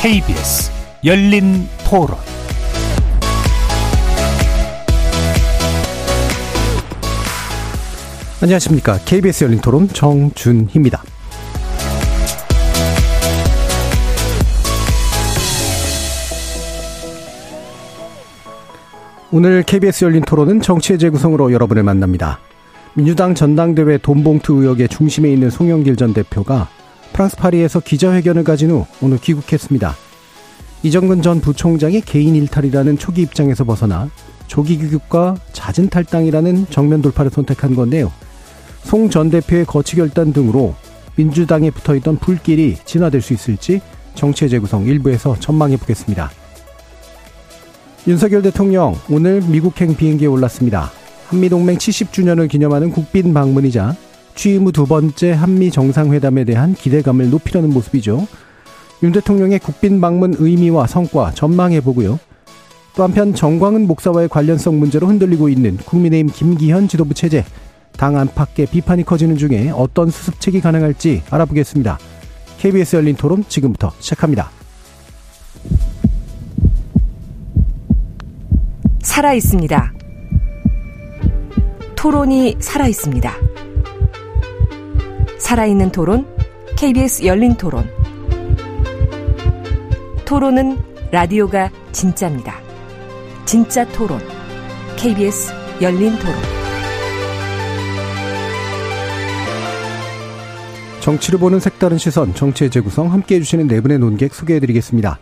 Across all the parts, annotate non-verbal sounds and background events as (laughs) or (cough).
KBS 열린 토론 안녕하십니까. KBS 열린 토론 정준희입니다. 오늘 KBS 열린 토론은 정치의 재구성으로 여러분을 만납니다. 민주당 전당대회 돈봉투 의혹의 중심에 있는 송영길 전 대표가 프랑스 파리에서 기자회견을 가진 후 오늘 귀국했습니다. 이정근 전 부총장의 개인 일탈이라는 초기 입장에서 벗어나 조기 귀국과 잦은 탈당이라는 정면 돌파를 선택한 건데요. 송 전 대표의 거취 결단 등으로 민주당에 붙어 있던 불길이 진화될 수 있을지 정치의 재구성 일부에서 전망해 보겠습니다. 윤석열 대통령 오늘 미국행 비행기에 올랐습니다. 한미동맹 70주년을 기념하는 국빈 방문이자 취임 후 두 번째 한미 정상회담에 대한 기대감을 높이려는 모습이죠. 윤 대통령의 국빈 방문 의미와 성과 전망해 보고요. 또 한편 정광은 목사와의 관련성 문제로 흔들리고 있는 국민의힘 김기현 지도부 체제 당 안팎의 비판이 커지는 중에 어떤 수습책이 가능할지 알아보겠습니다. KBS 열린 토론 지금부터 시작합니다. 살아 있습니다. 토론이 살아 있습니다. 살아있는 토론, KBS 열린 토론. 토론은 라디오가 진짜입니다. 진짜 토론, KBS 열린 토론. 정치를 보는 색다른 시선, 정치의 재구성 함께 해주시는 네 분의 논객 소개해드리겠습니다.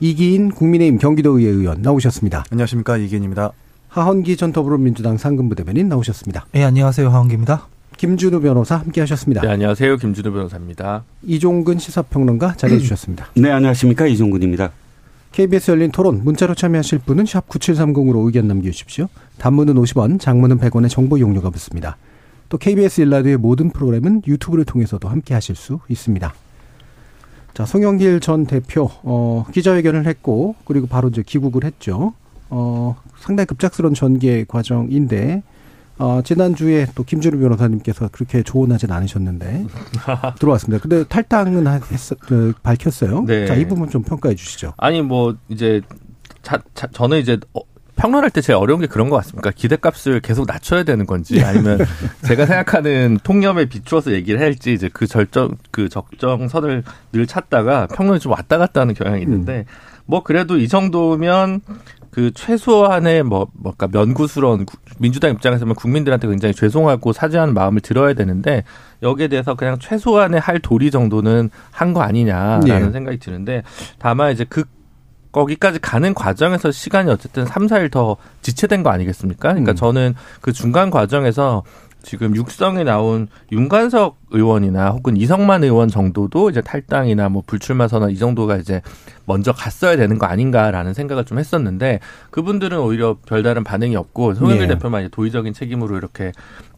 이기인 국민의힘 경기도의회 의원 나오셨습니다. 안녕하십니까 이기인입니다. 하헌기 전 더불어민주당 상근부 대변인 나오셨습니다. 네, 안녕하세요. 하헌기입니다. 김준우 변호사 함께 하셨습니다. 네, 안녕하세요. 김준우 변호사입니다. 이종근 시사평론가 자리해 주셨습니다. 네, 안녕하십니까. 이종근입니다. KBS 열린 토론 문자로 참여하실 분은 샵 9730으로 의견 남겨주십시오. 단문은 50원, 장문은 100원의 정보 용료가 붙습니다. 또 KBS 일라디오의 모든 프로그램은 유튜브를 통해서도 함께 하실 수 있습니다. 자, 송영길 전 대표, 어, 기자회견을 했고, 그리고 바로 이제 귀국을 했죠. 어, 상당히 급작스러운 전개 과정인데, 어, 지난주에 또 김준우 변호사님께서 그렇게 조언하진 않으셨는데, (laughs) 들어왔습니다. 근데 탈당은 했, 그, 밝혔어요. 네. 자, 이 부분 좀 평가해 주시죠. 아니 뭐 이제 자, 자, 저는 이제 어, 평론할 때 제일 어려운 게 그런 것 같습니다. 기대값을 계속 낮춰야 되는 건지 아니면 (laughs) 제가 생각하는 통념에 비추어서 얘기를 할지 이제 그 절정 그 적정선을 늘 찾다가 평론이 좀 왔다 갔다 하는 경향이 있는데 뭐 그래도 이 정도면 그 최소한의 뭐 뭔가 면구스러운 구- 민주당 입장에서는 국민들한테 굉장히 죄송하고 사죄하는 마음을 들어야 되는데 여기에 대해서 그냥 최소한의 할 도리 정도는 한 거 아니냐라는 네. 생각이 드는데 다만 이제 그 거기까지 가는 과정에서 시간이 어쨌든 3, 4일 더 지체된 거 아니겠습니까? 그러니까 음. 저는 그 중간 과정에서 지금 육성에 나온 윤관석 의원이나 혹은 이성만 의원 정도도 이제 탈당이나 뭐 불출마 선언 이 정도가 이제 먼저 갔어야 되는 거 아닌가라는 생각을 좀 했었는데 그분들은 오히려 별다른 반응이 없고 송영길 네. 대표만 이제 도의적인 책임으로 이렇게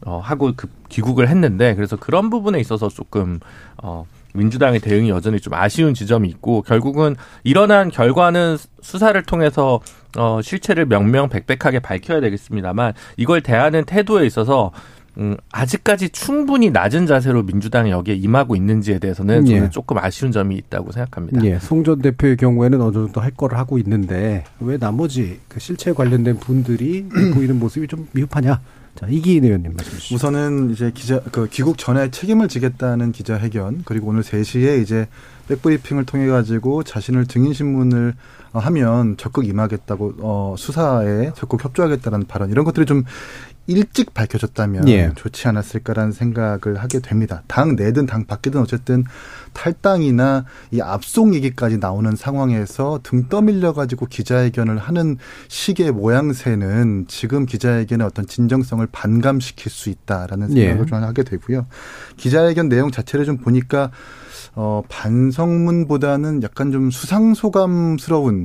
어 하고 그 귀국을 했는데 그래서 그런 부분에 있어서 조금 어 민주당의 대응이 여전히 좀 아쉬운 지점이 있고 결국은 일어난 결과는 수사를 통해서 어 실체를 명명백백하게 밝혀야 되겠습니다만 이걸 대하는 태도에 있어서 음, 아직까지 충분히 낮은 자세로 민주당이 여기에 임하고 있는지에 대해서는 저는 예. 조금 아쉬운 점이 있다고 생각합니다. 예, 송전 대표의 경우에는 어느 정도 할 거를 하고 있는데 왜 나머지 그 실체 관련된 분들이 (clears throat) 보이는 모습이 좀 미흡하냐? 자, 이기인 의원님 말씀 주시죠. 우선은 이제 기자 그 귀국 전에 책임을 지겠다는 기자회견 그리고 오늘 3시에 이제 백브리핑을 통해 가지고 자신을 증인 신문을 어, 하면 적극 임하겠다고 어 수사에 적극 협조하겠다는 발언 이런 것들이 좀 일찍 밝혀졌다면 예. 좋지 않았을까라는 생각을 하게 됩니다. 당 내든 당 밖이든 어쨌든 탈당이나 이 압송 얘기까지 나오는 상황에서 등 떠밀려 가지고 기자회견을 하는 식의 모양새는 지금 기자회견의 어떤 진정성을 반감시킬 수 있다라는 생각을 예. 좀 하게 되고요. 기자회견 내용 자체를 좀 보니까 어 반성문보다는 약간 좀 수상소감스러운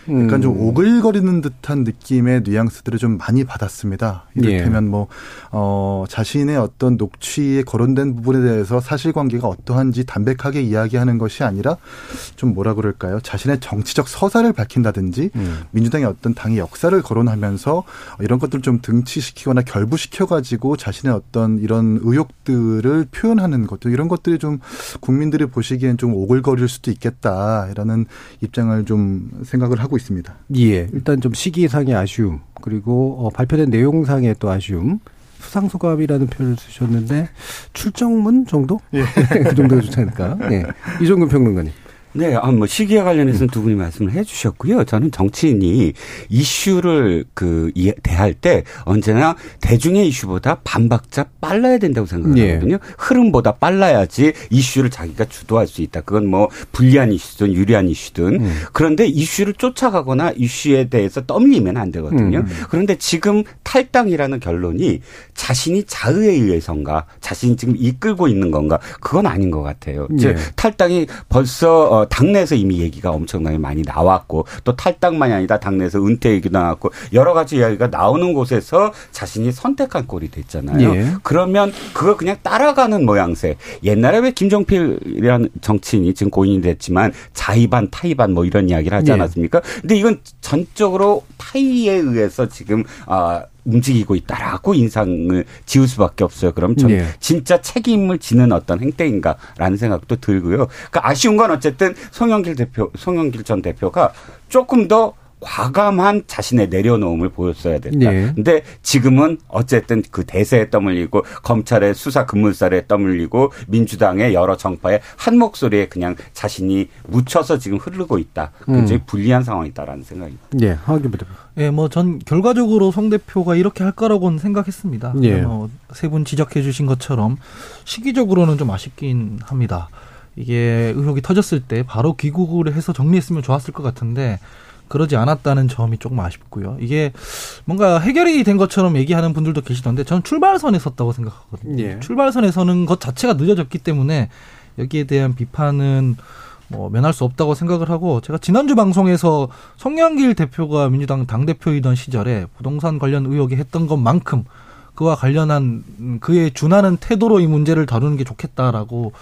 약간 좀 음. 오글거리는 듯한 느낌의 뉘앙스들을 좀 많이 받았습니다. 예. 이를테면 이를테면 뭐, 어, 자신의 어떤 녹취에 거론된 부분에 대해서 사실관계가 어떠한지 담백하게 이야기하는 것이 아니라 좀 뭐라 그럴까요? 자신의 정치적 서사를 밝힌다든지 음. 민주당의 어떤 당의 역사를 거론하면서 이런 것들을 좀 등치시키거나 결부시켜가지고 자신의 어떤 이런 의혹들을 표현하는 것들 이런 것들이 좀 국민들이 보시기엔 좀 오글거릴 수도 있겠다라는 입장을 좀 생각을 하고 있습니다. 예. 일단 좀 시기상의 아쉬움 그리고 어, 발표된 내용상의 또 아쉬움. 수상 소감이라는 표현을 쓰셨는데 출정문 정도? 예. (laughs) 그 정도가 좋지 않을까? 네. 이종근 평론가님. 네, 아, 뭐 시기와 관련해서는 두 분이 말씀을 해주셨고요. 저는 정치인이 이슈를 그 이- 대할 때 언제나 대중의 이슈보다 반박자 빨라야 된다고 생각하거든요. 흐름보다 빨라야지 이슈를 자기가 주도할 수 있다. 그건 뭐 불리한 이슈든 유리한 이슈든 그런데 이슈를 쫓아가거나 이슈에 대해서 떠밀리면 안 되거든요. 음. 그런데 지금 탈당이라는 결론이 자신이 자의에 의해서인가, 자신이 지금 이끌고 있는 건가, 그건 아닌 것 같아요. 예. 즉 탈당이 벌써 어, 당내에서 이미 얘기가 엄청나게 많이 나왔고 또 탈당만이 아니다 당내에서 은퇴 얘기도 나왔고 여러 가지 이야기가 나오는 곳에서 자신이 선택한 꼴이 됐잖아요. 예. 그러면 그걸 그냥 따라가는 모양새. 옛날에 왜 김종필이라는 정치인이 지금 고인이 됐지만 자의반 타의반 뭐 이런 이야기를 하지 예. 않았습니까? 근데 이건 전적으로 타의에 의해서 지금 아 움직이고 있다라고 인상을 지울 수밖에 없어요. 그럼 전 예. 진짜 책임을 지는 어떤 행태인가라는 생각도 들고요. 그러니까 아쉬운 건 어쨌든 송영길 대표, 송영길 전 대표가 조금 더 과감한 자신의 내려놓음을 보였어야 됐다. 예. 근데 지금은 어쨌든 그 대세에 떠밀리고 검찰의 수사 급물살에 떠밀리고 민주당의 여러 정파의 한 목소리에 그냥 자신이 묻혀서 지금 흐르고 있다. 굉장히 불리한 상황이다라는 생각입니다. 예. 하기 부대 예, 뭐 전 결과적으로 송 대표가 이렇게 할 거라고는 생각했습니다. 예. 세분 지적해 주신 것처럼 시기적으로는 좀 아쉽긴 합니다. 이게 의혹이 터졌을 때 바로 귀국을 해서 정리했으면 좋았을 것 같은데 그러지 않았다는 점이 조금 아쉽고요. 이게 뭔가 해결이 된 것처럼 얘기하는 분들도 계시던데 저는 출발선에 섰다고 생각하거든요. 예. 출발선에 서는 것 자체가 늦어졌기 때문에 여기에 대한 비판은 뭐 면할 수 없다고 생각을 하고 제가 지난주 방송에서 송영길 대표가 민주당 당 대표이던 시절에 부동산 관련 의혹이 했던 것만큼 그와 관련한 음, 그에 준하는 태도로 이 문제를 다루는 게 좋겠다라고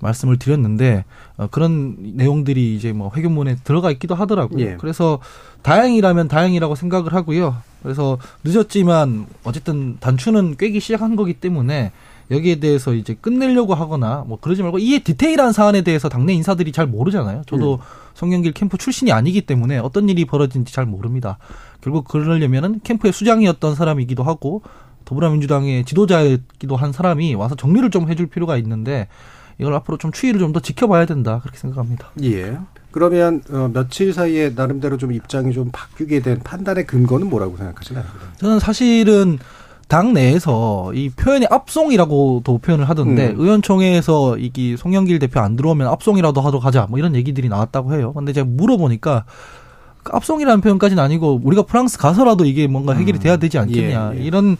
말씀을 드렸는데 어, 그런 내용들이 이제 뭐 회견문에 들어가 있기도 하더라고요. 예. 그래서 다행이라면 다행이라고 생각을 하고요. 그래서 늦었지만 어쨌든 단추는 꿰기 시작한 거기 때문에 여기에 대해서 이제 끝내려고 하거나 뭐 그러지 말고 이 디테일한 사안에 대해서 당내 인사들이 잘 모르잖아요. 저도 송영길 캠프 출신이 아니기 때문에 어떤 일이 벌어진지 잘 모릅니다. 결국 그러려면은 캠프의 수장이었던 사람이기도 하고 더불어민주당의 지도자이기도 한 사람이 와서 정리를 좀 해줄 필요가 있는데 이걸 앞으로 좀 추이를 좀 더 지켜봐야 된다 그렇게 생각합니다. 예. 그러면 어, 며칠 사이에 나름대로 좀 입장이 좀 바뀌게 된 판단의 근거는 뭐라고 생각하시나요? 저는 사실은 당 내에서 이 표현이 압송이라고도 표현을 하던데 음. 의원총회에서 이기 송영길 대표 안 들어오면 압송이라도 하러 가자 뭐 이런 얘기들이 나왔다고 해요. 근데 제가 물어보니까 그 압송이라는 표현까지는 아니고 우리가 프랑스 가서라도 이게 뭔가 해결이 돼야 되지 않겠냐 예, 예. 이런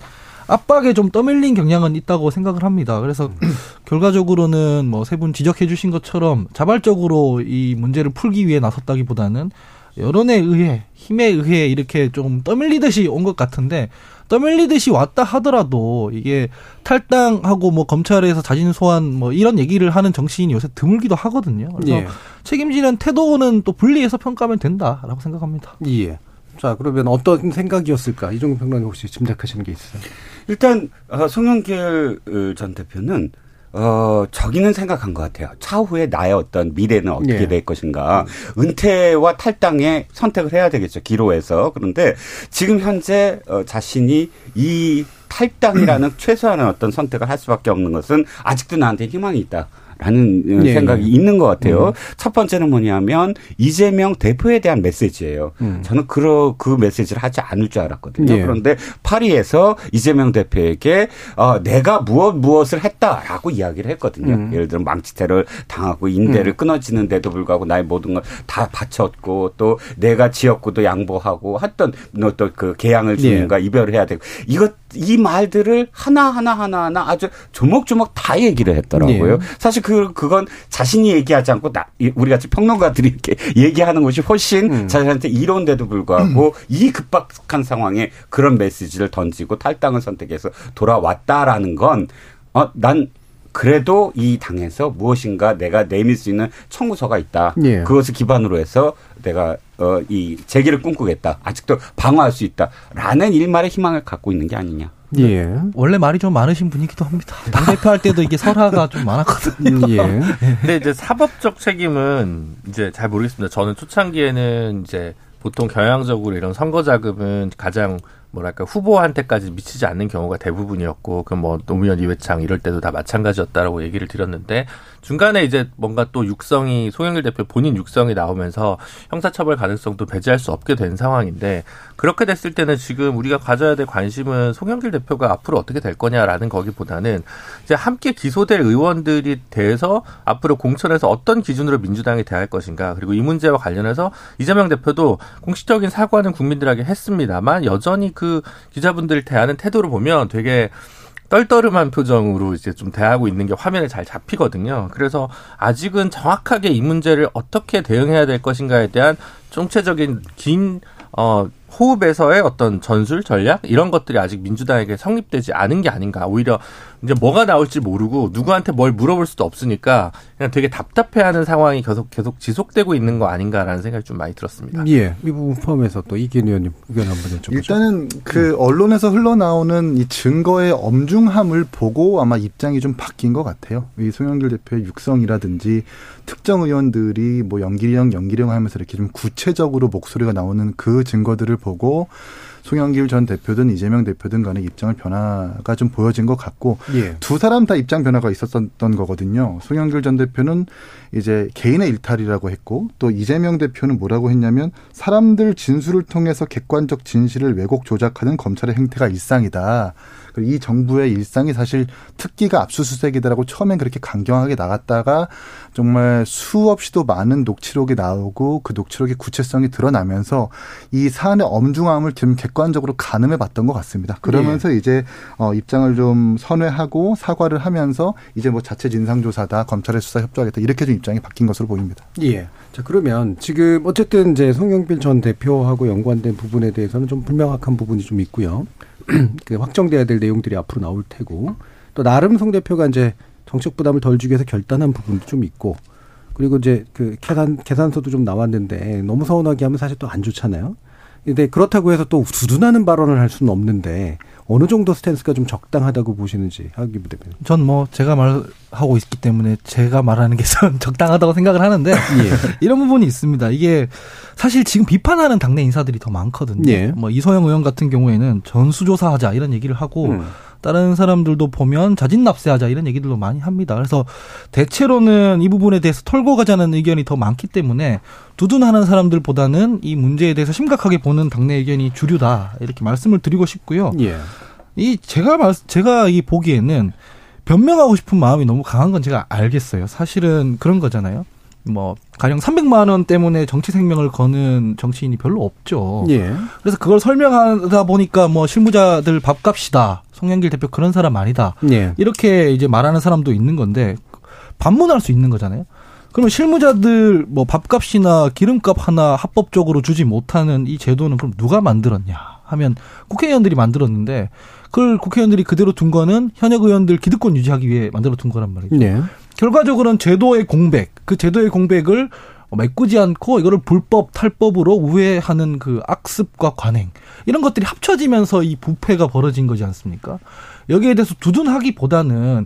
압박에 좀 떠밀린 경향은 있다고 생각을 합니다. 그래서 (clears throat) 결과적으로는 뭐 세 분 지적해 주신 것처럼 자발적으로 이 문제를 풀기 위해 나섰다기보다는 여론에 의해 힘에 의해 이렇게 좀 떠밀리듯이 온 것 같은데 떠밀리듯이 왔다 하더라도 이게 탈당하고 뭐 검찰에서 자진 소환 뭐 이런 얘기를 하는 정치인이 요새 드물기도 하거든요. 그래서 예. 책임지는 태도는 또 분리해서 평가하면 된다라고 생각합니다. 예. 자, 그러면 어떤 생각이었을까? 이종국 평론가 혹시 짐작하시는 게 있으세요? 일단 어, 송영길 어, 전 대표는 어, 저기는 생각한 것 같아요. 차후에 나의 어떤 미래는 어떻게 예. 될 것인가. 은퇴와 탈당에 선택을 해야 되겠죠. 기로에서. 그런데 지금 현재 어, 자신이 이 탈당이라는 (clears throat) 최소한의 어떤 선택을 할 수밖에 없는 것은 아직도 나한테 희망이 있다. 라는 어, 예, 생각이 예. 있는 것 같아요. 첫 번째는 뭐냐면 이재명 대표에 대한 메시지예요. 음. 저는 그, 그 메시지를 하지 않을 줄 알았거든요. 예. 그런데 파리에서 이재명 대표에게 어, 내가 무엇 무엇을 했다라고 이야기를 했거든요. 음. 예를 들어 망치태를 당하고 인대를 끊어지는데도 불구하고 나의 모든 걸 다 바쳤고 또 내가 지역구도 양보하고 했던 또그 계양을 주는가 이별을 해야 되고 이것 이 말들을 하나하나 하나하나 아주 조목조목 다 얘기를 했더라고요. 네. 사실 그, 그건 자신이 얘기하지 않고 나, 우리 같이 평론가들이 이렇게 (laughs) 얘기하는 것이 훨씬 음. 자신한테 이로운데도 불구하고 음. 이 급박한 상황에 그런 메시지를 던지고 탈당을 선택해서 돌아왔다라는 건 어, 난 그래도 이 당에서 무엇인가 내가 내밀 수 있는 청구서가 있다. 예. 그것을 기반으로 해서 내가 어, 이 재기를 꿈꾸겠다. 아직도 방어할 수 있다.라는 일말의 희망을 갖고 있는 게 아니냐. 예. 원래 말이 좀 많으신 분이기도 합니다. 당 대표 할 때도 이게 설화가 좀 많았거든요. 예. (laughs) 근데 이제 사법적 책임은 이제 잘 모르겠습니다. 저는 초창기에는 이제 보통 경향적으로 이런 선거 자금은 가장 뭐랄까 후보한테까지 미치지 않는 경우가 대부분이었고 그 뭐 노무현 이회창 이럴 때도 다 마찬가지였다라고 얘기를 드렸는데 중간에 이제 뭔가 또 육성이 송영길 대표 본인 육성이 나오면서 형사처벌 가능성도 배제할 수 없게 된 상황인데 그렇게 됐을 때는 지금 우리가 가져야 될 관심은 송영길 대표가 앞으로 어떻게 될 거냐라는 거기보다는 이제 함께 기소될 의원들이 대해서 앞으로 공천에서 어떤 기준으로 민주당이 대할 것인가 그리고 이 문제와 관련해서 이재명 대표도 공식적인 사과는 국민들에게 했습니다만 여전히 그 기자분들 대하는 태도를 보면 되게 떨떠름한 표정으로 이제 좀 대하고 있는 게 화면에 잘 잡히거든요. 그래서 아직은 정확하게 이 문제를 어떻게 대응해야 될 것인가에 대한 총체적인 긴, 어, 호흡에서의 어떤 전술 전략? 이런 것들이 아직 민주당에게 성립되지 않은 게 아닌가. 오히려 이제 뭐가 나올지 모르고 누구한테 뭘 물어볼 수도 없으니까 그냥 되게 답답해하는 상황이 계속 계속 지속되고 있는 거 아닌가라는 생각이 좀 많이 들었습니다. 예, 이 부분 포함해서 또 이기현 의원님 의견 한번 여쭤보죠. 일단은 그 언론에서 흘러나오는 이 증거의 엄중함을 보고 아마 입장이 좀 바뀐 것 같아요. 이 송영길 대표의 육성이라든지 특정 의원들이 뭐 연기령 연기령 하면서 이렇게 좀 구체적으로 목소리가 나오는 그 증거들을 보고 송영길 전 대표든 이재명 대표든 간의 입장을 변화가 좀 보여진 것 같고 예. 두 사람 다 입장 변화가 있었던 거거든요. 송영길 전 대표는 이제 개인의 일탈이라고 했고 또 이재명 대표는 뭐라고 했냐면 사람들 진술을 통해서 객관적 진실을 왜곡 조작하는 검찰의 행태가 일상이다. 이 정부의 일상이 사실 특기가 압수수색이다라고 처음엔 그렇게 강경하게 나갔다가 정말 수없이도 많은 녹취록이 나오고 그 녹취록의 구체성이 드러나면서 이 사안의 엄중함을 좀 객관적으로 가늠해 봤던 것 같습니다. 그러면서 네. 이제 어 입장을 좀 선회하고 사과를 하면서 이제 뭐 자체 진상조사다 검찰의 수사 협조하겠다 이렇게 좀 입장이 바뀐 것으로 보입니다. 예. 자 그러면 지금 어쨌든 이제 송영길 전 대표하고 연관된 부분에 대해서는 좀 불명확한 부분이 좀 있고요. (clears throat) 그 확정돼야 될 내용들이 앞으로 나올 테고 또 나름 송 대표가 이제 정책 부담을 덜 주기 위해서 결단한 부분도 좀 있고 그리고 이제 그 계산 계산서도 좀 나왔는데 너무 서운하게 하면 사실 또 안 좋잖아요. 근데 그렇다고 해서 또 두둔하는 발언을 할 수는 없는데 어느 정도 스탠스가 좀 적당하다고 보시는지 하기 부대변. 전뭐 제가 말하고 있기 때문에 제가 말하는 게 (laughs) 적당하다고 생각을 하는데 예. (laughs) 이런 부분이 있습니다. 이게 사실 지금 비판하는 당내 인사들이 더 많거든요. 예. 뭐 이소영 의원 같은 경우에는 전수조사하자 이런 얘기를 하고 음. 다른 사람들도 보면 자진 납세하자 이런 얘기들도 많이 합니다. 그래서 대체로는 이 부분에 대해서 털고 가자는 의견이 더 많기 때문에 두둔하는 사람들보다는 이 문제에 대해서 심각하게 보는 당내 의견이 주류다 이렇게 말씀을 드리고 싶고요. 예. 이 제가 말 제가 이 보기에는 변명하고 싶은 마음이 너무 강한 건 제가 알겠어요. 사실은 그런 거잖아요. 뭐 가령 300만 원 때문에 정치 생명을 거는 정치인이 별로 없죠. 예. 그래서 그걸 설명하다 보니까 뭐 실무자들 밥값이다. 송영길 대표 그런 사람 아니다. 예. 이렇게 이제 말하는 사람도 있는 건데 반문할 수 있는 거잖아요. 그러면 실무자들 뭐 밥값이나 기름값 하나 합법적으로 주지 못하는 이 제도는 그럼 누가 만들었냐 하면 국회의원들이 만들었는데 그걸 국회의원들이 그대로 둔 거는 현역 의원들 기득권 유지하기 위해 만들어 둔 거란 말이죠. 네. 결과적으로는 제도의 공백, 그 제도의 공백을 메꾸지 않고 이거를 불법 탈법으로 우회하는 그 악습과 관행 이런 것들이 합쳐지면서 이 부패가 벌어진 거지 않습니까? 여기에 대해서 두둔하기보다는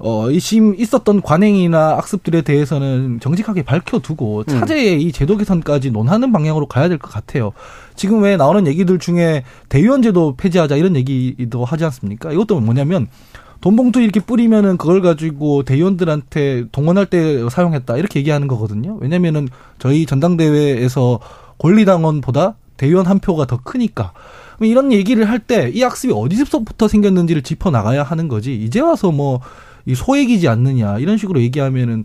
어, 이심 있었던 관행이나 악습들에 대해서는 정직하게 밝혀두고 음. 차제의 이 제도 개선까지 논하는 방향으로 가야 될 것 같아요. 지금 왜 나오는 얘기들 중에 대의원 제도 폐지하자 이런 얘기도 하지 않습니까? 이것도 뭐냐면 돈 봉투 이렇게 뿌리면은 그걸 가지고 대의원들한테 동원할 때 사용했다 이렇게 얘기하는 거거든요. 왜냐면은 저희 전당대회에서 권리당원보다 대의원 한 표가 더 크니까. 이런 얘기를 할 때 이 학습이 어디서부터 생겼는지를 짚어 나가야 하는 거지. 이제 와서 뭐 이 소액이지 않느냐 이런 식으로 얘기하면은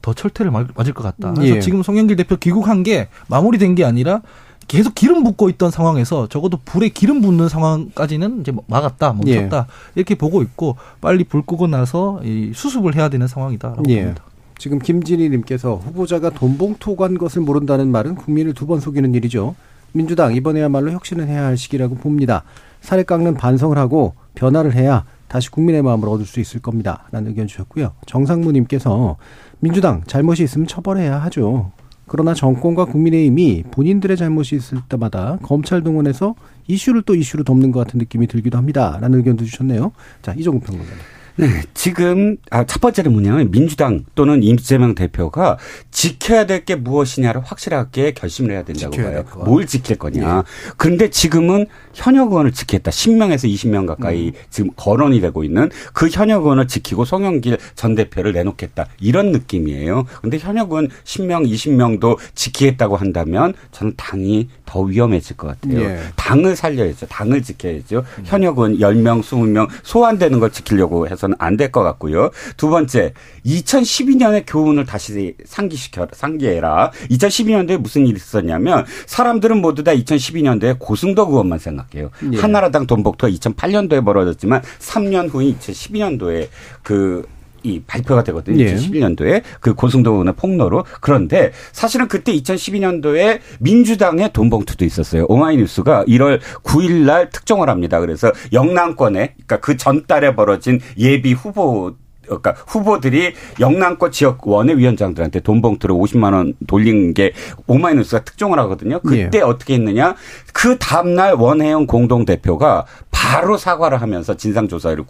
더 철퇴를 맞을 것 같다. 그래서 예. 지금 송영길 대표 귀국한 게 마무리된 게 아니라 계속 기름 붓고 있던 상황에서 적어도 불에 기름 붓는 상황까지는 이제 뭐 막았다, 멈췄다 예. 이렇게 보고 있고 빨리 불 끄고 나서 이 수습을 해야 되는 상황이다라고 예. 봅니다. 지금 김진희님께서 후보자가 돈 봉투 관 것을 모른다는 말은 국민을 두 번 속이는 일이죠. 민주당 이번에야말로 혁신을 해야 할 시기라고 봅니다. 살을 깎는 반성을 하고 변화를 해야 다시 국민의 마음을 얻을 수 있을 겁니다. 라는 의견 주셨고요. 정상무님께서 민주당 잘못이 있으면 처벌해야 하죠. 그러나 정권과 국민의힘이 본인들의 잘못이 있을 때마다 검찰 동원해서 이슈를 또 이슈로 덮는 것 같은 느낌이 들기도 합니다. 라는 의견도 주셨네요. 자, 이종국 평론가님. 네, 지금 아, 첫 번째는 뭐냐면 민주당 또는 이재명 대표가 지켜야 될 게 무엇이냐를 확실하게 결심을 해야 된다고 봐요. 뭘 지킬 거냐. 네. 그런데 지금은 현역 의원을 지켰다. 10명에서 20명 가까이 음. 지금 거론이 되고 있는 그 현역 의원을 지키고 송영길 전 대표를 내놓겠다. 이런 느낌이에요. 근데 현역 의원 10명, 20명도 지키겠다고 한다면 저는 당이 더 위험해질 것 같아요. 예. 당을 살려야죠. 당을 지켜야죠. 음. 현역 의원 10명, 20명 소환되는 걸 지키려고 해서 는 안 될 것 같고요. 두 번째, 2012년의 교훈을 다시 상기시켜 상기해라. 2012년도에 무슨 일이 있었냐면 사람들은 모두 다 2012년도에 고승덕 의원만 생각해요. 예. 한나라당 돈복토가 2008년도에 벌어졌지만 3년 후인 2012년도에 그 이 발표가 되거든요. 예. 2012년도에 그 고승도 의원의 폭로로. 그런데 사실은 그때 2012년도에 민주당의 돈봉투도 있었어요. 오마이뉴스가 1월 9일 날 특종을 합니다. 그래서 영남권에 그러니까 그 전달에 벌어진 예비 후보 그러니까 후보들이 영남권 지역 원외위원장들한테 돈 봉투를 50만 원 돌린 게 오마이뉴스가 특종을 하거든요. 그때 예. 어떻게 했느냐? 그 다음날 원혜영 공동대표가 바로 사과를 하면서 진상조사를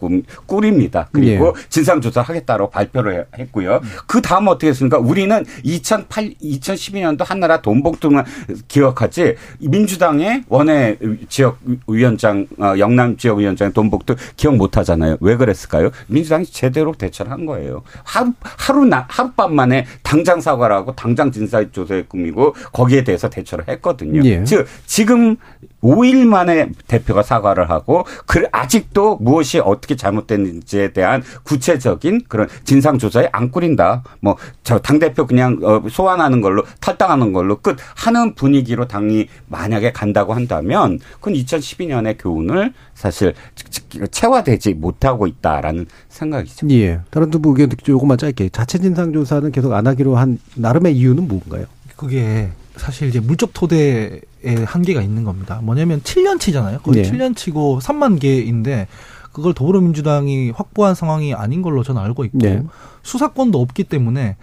꾸립니다. 그리고 예. 진상조사 하겠다고 발표를 했고요. 그 다음 어떻게 했습니까? 우리는 2008, 2012년도 한나라 돈봉투만 기억하지 민주당의 원외 지역 위원장, 어, 영남 지역 위원장 돈봉투 기억 못 하잖아요. 왜 그랬을까요? 민주당이 제대로 대처를 한 거예요. 하루, 하루, 나, 하룻밤 만에 당장 사과를 하고 당장 진상조사에 꾸미고 거기에 대해서 대처를 했거든요. 예. 즉, 지금 5일 만에 대표가 사과를 하고 그 아직도 무엇이 어떻게 잘못됐는지에 대한 구체적인 그런 진상 조사에 안 꾸린다. 뭐 저 당 대표 그냥 어, 소환하는 걸로 탈당하는 걸로 끝 하는 분위기로 당이 만약에 간다고 한다면 그건 2012년의 교훈을 사실 체화되지 못하고 있다라는 생각이죠. 예. 다른 두분 의견 듣기 조금만 짧게 자체 진상 조사는 계속 안 하기로 한 나름의 이유는 뭔가요? 그게 사실 이제 물적 토대에 한계가 있는 겁니다. 뭐냐면 7년치잖아요. 거의 네. 7년치고 3만 개인데 그걸 더불어민주당이 확보한 상황이 아닌 걸로 저는 알고 있고 네. 수사권도 없기 때문에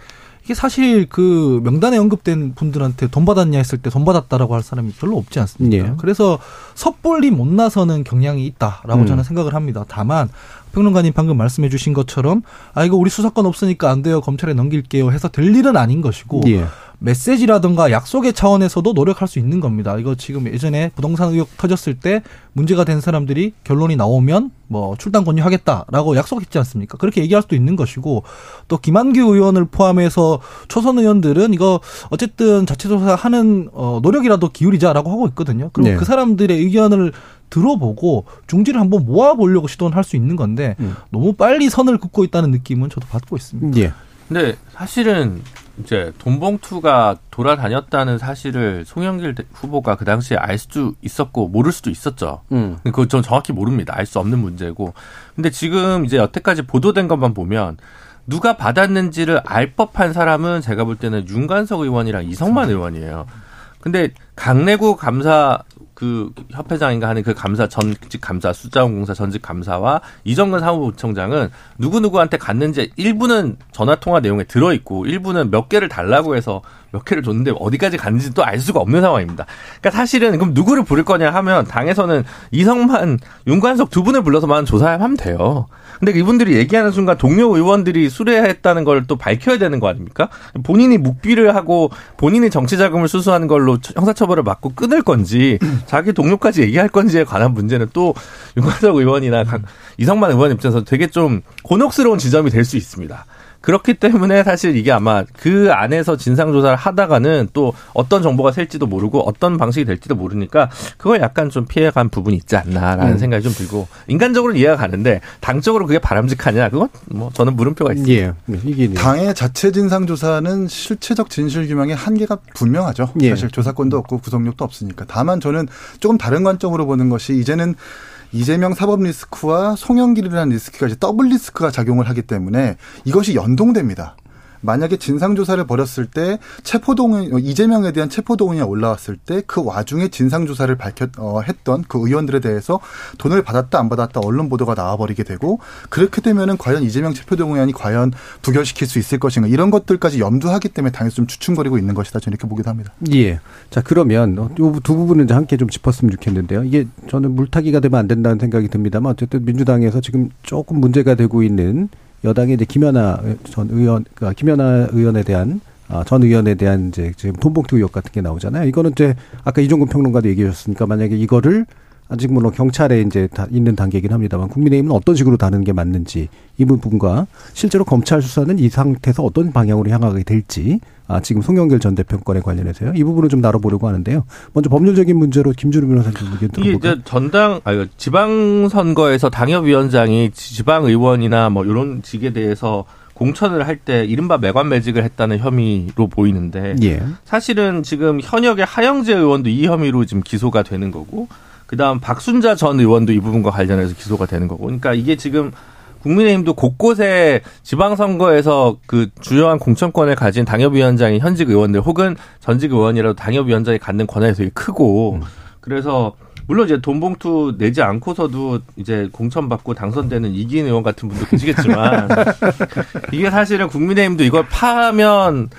이게 사실 그 명단에 언급된 분들한테 돈 받았냐 했을 때 돈 받았다라고 할 사람이 별로 없지 않습니까? 네. 그래서 섣불리 못 나서는 경향이 있다라고 음. 저는 생각을 합니다. 다만 평론가님 방금 말씀해 주신 것처럼 아 이거 우리 수사권 없으니까 안 돼요 검찰에 넘길게요 해서 될 일은 아닌 것이고 예. 메시지라든가 약속의 차원에서도 노력할 수 있는 겁니다. 이거 지금 예전에 부동산 의혹 터졌을 때 문제가 된 사람들이 결론이 나오면 뭐 출당 권유하겠다라고 약속했지 않습니까? 그렇게 얘기할 수도 있는 것이고 또 김한규 의원을 포함해서 초선 의원들은 이거 어쨌든 자체 조사 하는 어 노력이라도 기울이자라고 하고 있거든요. 그리고 네. 그 사람들의 의견을 들어보고 중지를 한번 모아보려고 시도는 할 수 있는 건데 음. 너무 빨리 선을 긋고 있다는 느낌은 저도 받고 있습니다. 예. 근데 사실은 이제 돈봉투가 돌아다녔다는 사실을 송영길 후보가 그 당시에 알 수도 있었고 모를 수도 있었죠. 음. 그거 전 정확히 모릅니다. 알 수 없는 문제고. 근데 지금 이제 여태까지 보도된 것만 보면 누가 받았는지를 알 법한 사람은 제가 볼 때는 윤관석 의원이랑 이성만 의원이에요. 근데 강내구 감사 그 협회장인가 하는 그 감사 전직 감사 숫자원공사 전직 감사와 이정근 사무부총장은 누구 누구한테 갔는지 일부는 전화 통화 내용에 들어 있고 일부는 몇 개를 달라고 해서 몇 개를 줬는데 어디까지 갔는지 또 알 수가 없는 상황입니다. 그러니까 사실은 그럼 누구를 부를 거냐 하면 당에서는 이성만 윤관석 두 분을 불러서만 조사하면 돼요. 근데 이분들이 얘기하는 순간 동료 의원들이 수뢰했다는 걸 또 밝혀야 되는 거 아닙니까? 본인이 묵비를 하고 본인이 정치 자금을 수수하는 걸로 형사처벌을 받고 끊을 건지 (clears throat) 자기 동료까지 얘기할 건지에 관한 문제는 또 윤관석 의원이나 이성만 의원 입장에서 되게 좀 곤혹스러운 지점이 될 수 있습니다. 그렇기 때문에 사실 이게 아마 그 안에서 진상 조사를 하다가는 또 어떤 정보가 셀지도 모르고 어떤 방식이 될지도 모르니까 그걸 약간 좀 피해간 부분이 있지 않나라는 음. 생각이 좀 들고 인간적으로 이해가 가는데 당적으로 그게 바람직하냐 그건 뭐 저는 물음표가 있습니다. 예. 네, 이게 당의 자체 진상 조사는 실체적 진실 규명의 한계가 분명하죠. 예. 사실 조사권도 없고 구속력도 없으니까. 다만 저는 조금 다른 관점으로 보는 것이 이제는 이재명 사법 리스크와 송영길이라는 리스크가 이제 더블 리스크가 작용을 하기 때문에 이것이 연동됩니다. 만약에 진상조사를 벌였을 때 체포동의 이재명에 대한 체포동의가 올라왔을 때 그 와중에 진상조사를 밝혔 어, 했던 그 의원들에 대해서 돈을 받았다 안 받았다 언론 보도가 나와버리게 되고 그렇게 되면은 과연 이재명 체포동의안이 과연 부결시킬 수 있을 것인가 이런 것들까지 염두하기 때문에 당에서 좀 추춤거리고 있는 것이다 저는 이렇게 보기도 합니다. 예. 자 그러면 두 부분은 이제 함께 좀 짚었으면 좋겠는데요. 이게 저는 물타기가 되면 안 된다는 생각이 듭니다만 어쨌든 민주당에서 지금 조금 문제가 되고 있는 여당의 이제 김연아 전 의원, 그러니까 김연아 의원에 대한 아, 전 의원에 대한 이제 지금 돈봉투 의혹 같은 게 나오잖아요. 이거는 이제 아까 이종근 평론가도 얘기해 주셨으니까 만약에 이거를 아직 물론 경찰에 이제 다 있는 단계이긴 합니다만 국민의힘은 어떤 식으로 다루는 게 맞는지 이 부분과 실제로 검찰 수사는 이 상태에서 어떤 방향으로 향하게 될지 아 지금 송영길 전 대표 건에 관련해서요 이 부분을 좀 다뤄보려고 하는데요. 먼저 법률적인 문제로 김준우 변호사님 의견 들어볼까요? 이게 이제 전당 아니 지방 선거에서 당협위원장이 지방 의원이나 뭐 이런 직에 대해서 공천을 할 때 이른바 매관 매직을 했다는 혐의로 보이는데 예. 사실은 지금 현역의 하영재 의원도 이 혐의로 지금 기소가 되는 거고 그다음 박순자 전 의원도 이 부분과 관련해서 기소가 되는 거고. 그러니까 이게 지금 국민의힘도 곳곳에 지방선거에서 그 주요한 공천권을 가진 당협위원장이 현직 의원들 혹은 전직 의원이라도 당협위원장이 갖는 권한이 되게 크고 음. 그래서 물론 이제 돈 봉투 내지 않고서도 이제 공천 받고 당선되는 이기인 의원 같은 분도 계시겠지만 (laughs) 이게 사실은 국민의힘도 이걸 파면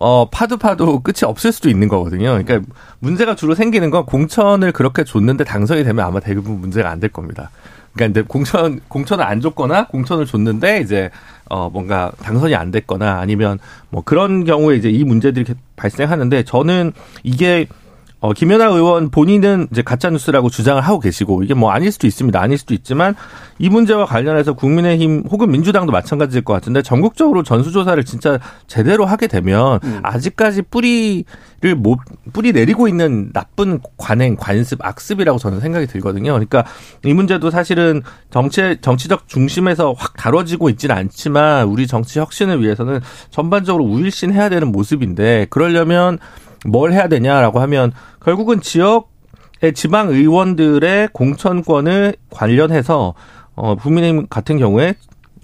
어, 파도 파도 끝이 없을 수도 있는 거거든요. 그러니까 문제가 주로 생기는 건 공천을 그렇게 줬는데 당선이 되면 아마 대부분 문제가 안 될 겁니다. 그러니까 이제 공천 공천을 안 줬거나 공천을 줬는데 이제 어 뭔가 당선이 안 됐거나 아니면 뭐 그런 경우에 이제 이 문제들이 발생하는데 저는 이게 어, 김연아 의원 본인은 이제 가짜뉴스라고 주장을 하고 계시고 이게 뭐 아닐 수도 있습니다. 아닐 수도 있지만 이 문제와 관련해서 국민의힘 혹은 민주당도 마찬가지일 것 같은데 전국적으로 전수조사를 진짜 제대로 하게 되면 음. 아직까지 뿌리를 못, 뿌리 내리고 있는 나쁜 관행, 관습, 악습이라고 저는 생각이 들거든요. 그러니까 이 문제도 사실은 정치, 정치적 중심에서 확 다뤄지고 있지는 않지만 우리 정치 혁신을 위해서는 전반적으로 우일신해야 되는 모습인데 그러려면 뭘 해야 되냐라고 하면 결국은 지역 의 지방 의원들의 공천권을 관련해서 어 국민의힘 같은 경우에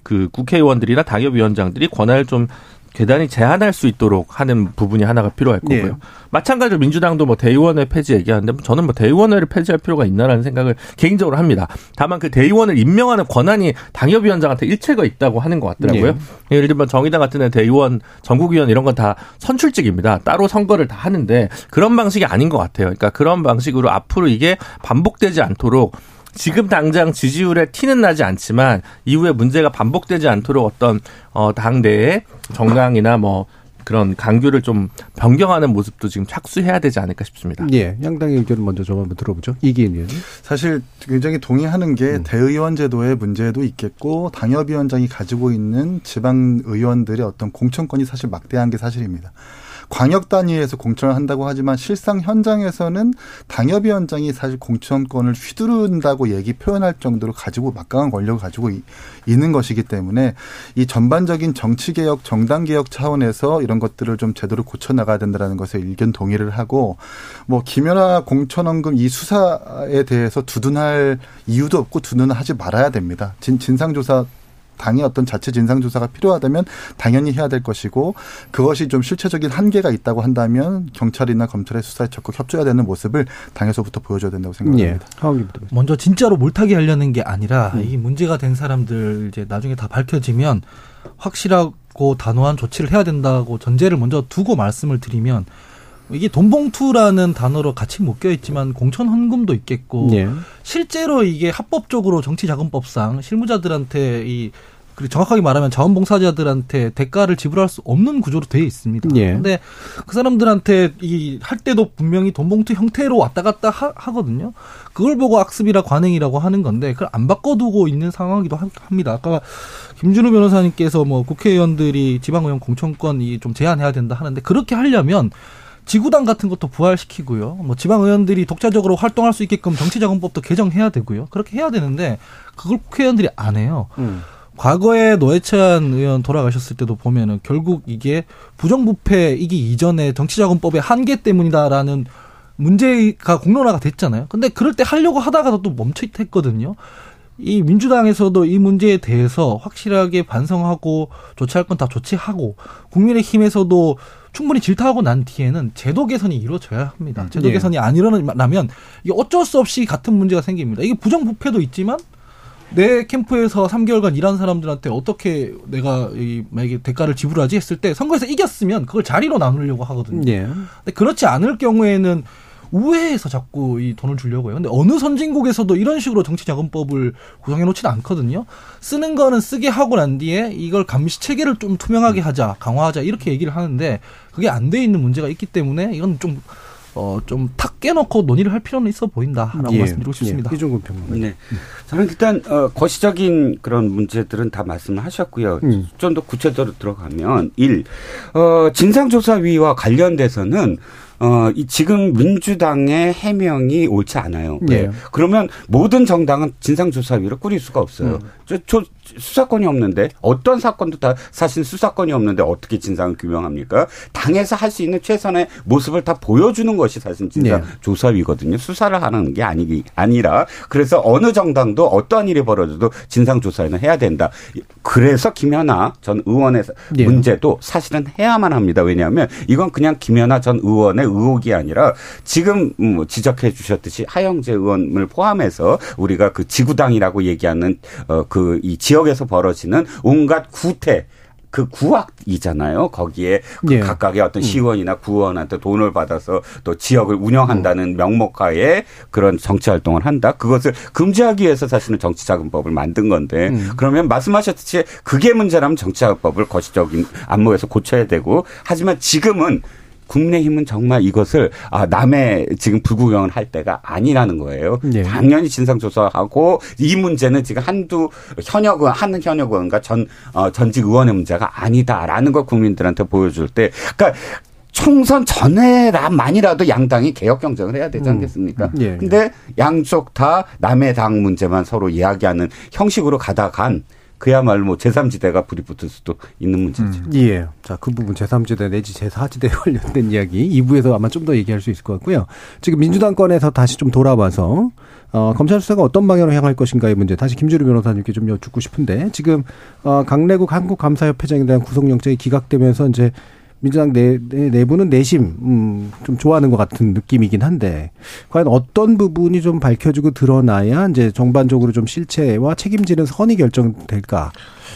그 국회의원들이나 당협위원장들이 권한을 좀 계단이 제한할 수 있도록 하는 부분이 하나가 필요할 거고요. 네. 마찬가지로 민주당도 뭐 대의원회 폐지 얘기하는데 저는 뭐 대의원회를 폐지할 필요가 있나라는 생각을 개인적으로 합니다. 다만 그 대의원을 임명하는 권한이 당협위원장한테 일체가 있다고 하는 것 같더라고요. 네. 예를 들면 정의당 같은 데 대의원, 전국위원 이런 건 다 선출직입니다. 따로 선거를 다 하는데 그런 방식이 아닌 것 같아요. 그러니까 그런 방식으로 앞으로 이게 반복되지 않도록 지금 당장 지지율에 티는 나지 않지만 이후에 문제가 반복되지 않도록 어떤 어 당내의 정당이나 뭐 그런 강규를 좀 변경하는 모습도 지금 착수해야 되지 않을까 싶습니다. 예, 양당의 의견을 먼저 좀 한번 들어보죠. 이기인 의원. 사실 굉장히 동의하는 게 음. 대의원 제도의 문제도 있겠고 당협위원장이 가지고 있는 지방 의원들의 어떤 공천권이 사실 막대한 게 사실입니다. 광역 단위에서 공천을 한다고 하지만 실상 현장에서는 당협위원장이 사실 공천권을 휘두른다고 얘기 표현할 정도로 가지고 막강한 권력을 가지고 있는 것이기 때문에 이 전반적인 정치 개혁, 정당 개혁 차원에서 이런 것들을 좀 제대로 고쳐 나가야 된다라는 것에 의견 동의를 하고 뭐 김연아 공천원금 이 수사에 대해서 두둔할 이유도 없고 두둔을 하지 말아야 됩니다. 진 진상 조사 당의 어떤 자체 진상 조사가 필요하다면 당연히 해야 될 것이고 그것이 좀 실체적인 한계가 있다고 한다면 경찰이나 검찰의 수사에 적극 협조해야 되는 모습을 당에서부터 보여줘야 된다고 생각합니다. 예. 먼저 진짜로 몰타기 하려는 게 아니라 음. 이 문제가 된 사람들 이제 나중에 다 밝혀지면 확실하고 단호한 조치를 해야 된다고 전제를 먼저 두고 말씀을 드리면 이게 돈봉투라는 단어로 같이 묶여 있지만 공천 헌금도 있겠고 예. 실제로 이게 합법적으로 정치자금법상 실무자들한테 이 그리고 정확하게 말하면 자원봉사자들한테 대가를 지불할 수 없는 구조로 되어 있습니다. 예. 근데 그 사람들한테 이 할 때도 분명히 돈봉투 형태로 왔다 갔다 하, 하거든요. 그걸 보고 악습이라 관행이라고 하는 건데 그걸 안 바꿔두고 있는 상황이기도 하- 합니다. 아까 김준우 변호사님께서 뭐 국회의원들이 지방의원 공천권이 좀 제한해야 된다 하는데 그렇게 하려면 지구당 같은 것도 부활시키고요. 뭐 지방 의원들이 독자적으로 활동할 수 있게끔 정치자금법도 개정해야 되고요. 그렇게 해야 되는데 그걸 국회의원들이 안 해요. 과거에 노회찬 의원 돌아가셨을 때도 보면은 결국 이게 부정부패이기 이전에 정치자금법의 한계 때문이다라는 문제가 공론화가 됐잖아요. 근데 그럴 때 하려고 하다가도 또 멈칫했거든요. 이 민주당에서도 이 문제에 대해서 확실하게 반성하고 조치할 건 다 조치하고 국민의힘에서도 충분히 질타하고 난 뒤에는 제도 개선이 이루어져야 합니다. 제도 예. 개선이 안 일어나면 이게 어쩔 수 없이 같은 문제가 생깁니다. 이게 부정부패도 있지만 내 캠프에서 3개월간 일한 사람들한테 어떻게 내가 이 만약에 대가를 지불하지 했을 때 선거에서 이겼으면 그걸 자리로 나누려고 하거든요. 예. 근데 그렇지 않을 경우에는 우회해서 자꾸 이 돈을 주려고 해요. 근데 어느 선진국에서도 이런 식으로 정치자금법을 구성해 놓지는 않거든요. 쓰는 거는 쓰게 하고 난 뒤에 이걸 감시 체계를 좀 투명하게 하자, 강화하자 이렇게 얘기를 하는데 그게 안 돼 있는 문제가 있기 때문에 이건 좀 어, 좀 탁 깨놓고 논의를 할 필요는 있어 보인다라고 예. 말씀드리고 싶습니다. 예. 이종근 평론가. 네. 저는 일단 어, 거시적인 그런 문제들은 다 말씀을 하셨고요. 음. 좀더 구체적으로 들어가면 일 어, 진상조사위와 관련돼서는 어, 이 지금 민주당의 해명이 옳지 않아요. 예. 네. 그러면 모든 정당은 진상조사위를 꾸릴 수가 없어요. 저, 저 수사권이 없는데 어떤 사건도 다 사실 수사권이 없는데 어떻게 진상을 규명합니까? 당에서 할 수 있는 최선의 모습을 다 보여주는 것이 사실 진상 네. 조사위거든요. 수사를 하는 게 아니 아니라 그래서 어느 정당도 어떠한 일이 벌어져도 진상 조사는 해야 된다. 그래서 김연아 전 의원의 예. 문제도 사실은 해야만 합니다. 왜냐하면 이건 그냥 김연아 전 의원의 의혹이 아니라 지금 뭐 지적해 주셨듯이 하영재 의원을 포함해서 우리가 그 지구당이라고 얘기하는 어그이 지역 에서 벌어지는 온갖 구태 그 구악이잖아요. 거기에 그 예. 각각의 어떤 시의원이나 구의원한테 돈을 받아서 또 지역을 운영한다는 명목하에 그런 정치 활동을 한다. 그것을 금지하기 위해서 사실은 정치자금법을 만든 건데 그러면 말씀하셨듯이 그게 문제라면 정치자금법을 거시적인 안목에서 고쳐야 되고 하지만 지금은 국민의힘은 정말 이것을 아 남의 지금 불구경을 할 때가 아니라는 거예요. 예. 당연히 진상조사하고 이 문제는 지금 한두 현역 의원 한 현역 의원과 전 어, 전직 의원의 문제가 아니다라는 걸 국민들한테 보여줄 때, 그러니까. 총선 전에만이라도 양당이 개혁 경쟁을 해야 되지 않겠습니까? 음. 예. 근데 양쪽 다 남의 당 문제만 서로 이야기하는 형식으로 가다간 그야말로 뭐 제3지대가 불이 붙을 수도 있는 문제죠. 예. 자, 그 부분 제3지대 내지 제4지대 (laughs) 관련된 이야기 2부에서 아마 좀 더 얘기할 수 있을 것 같고요. 지금 민주당권에서 다시 좀 돌아와서 어, 검찰 수사가 어떤 방향으로 향할 것인가의 문제 다시 김주루 변호사님께 좀 여쭙고 싶은데 지금 어, 강래국 한국감사협회장에 대한 구속영장이 기각되면서 이제 민주당 내, 내, 내 부는 내심, 음, 좀 좋아하는 것 같은 느낌이긴 한데, 과연 어떤 부분이 좀 밝혀지고 드러나야 이제 정반적으로 좀 실체와 책임지는 선이 결정될까?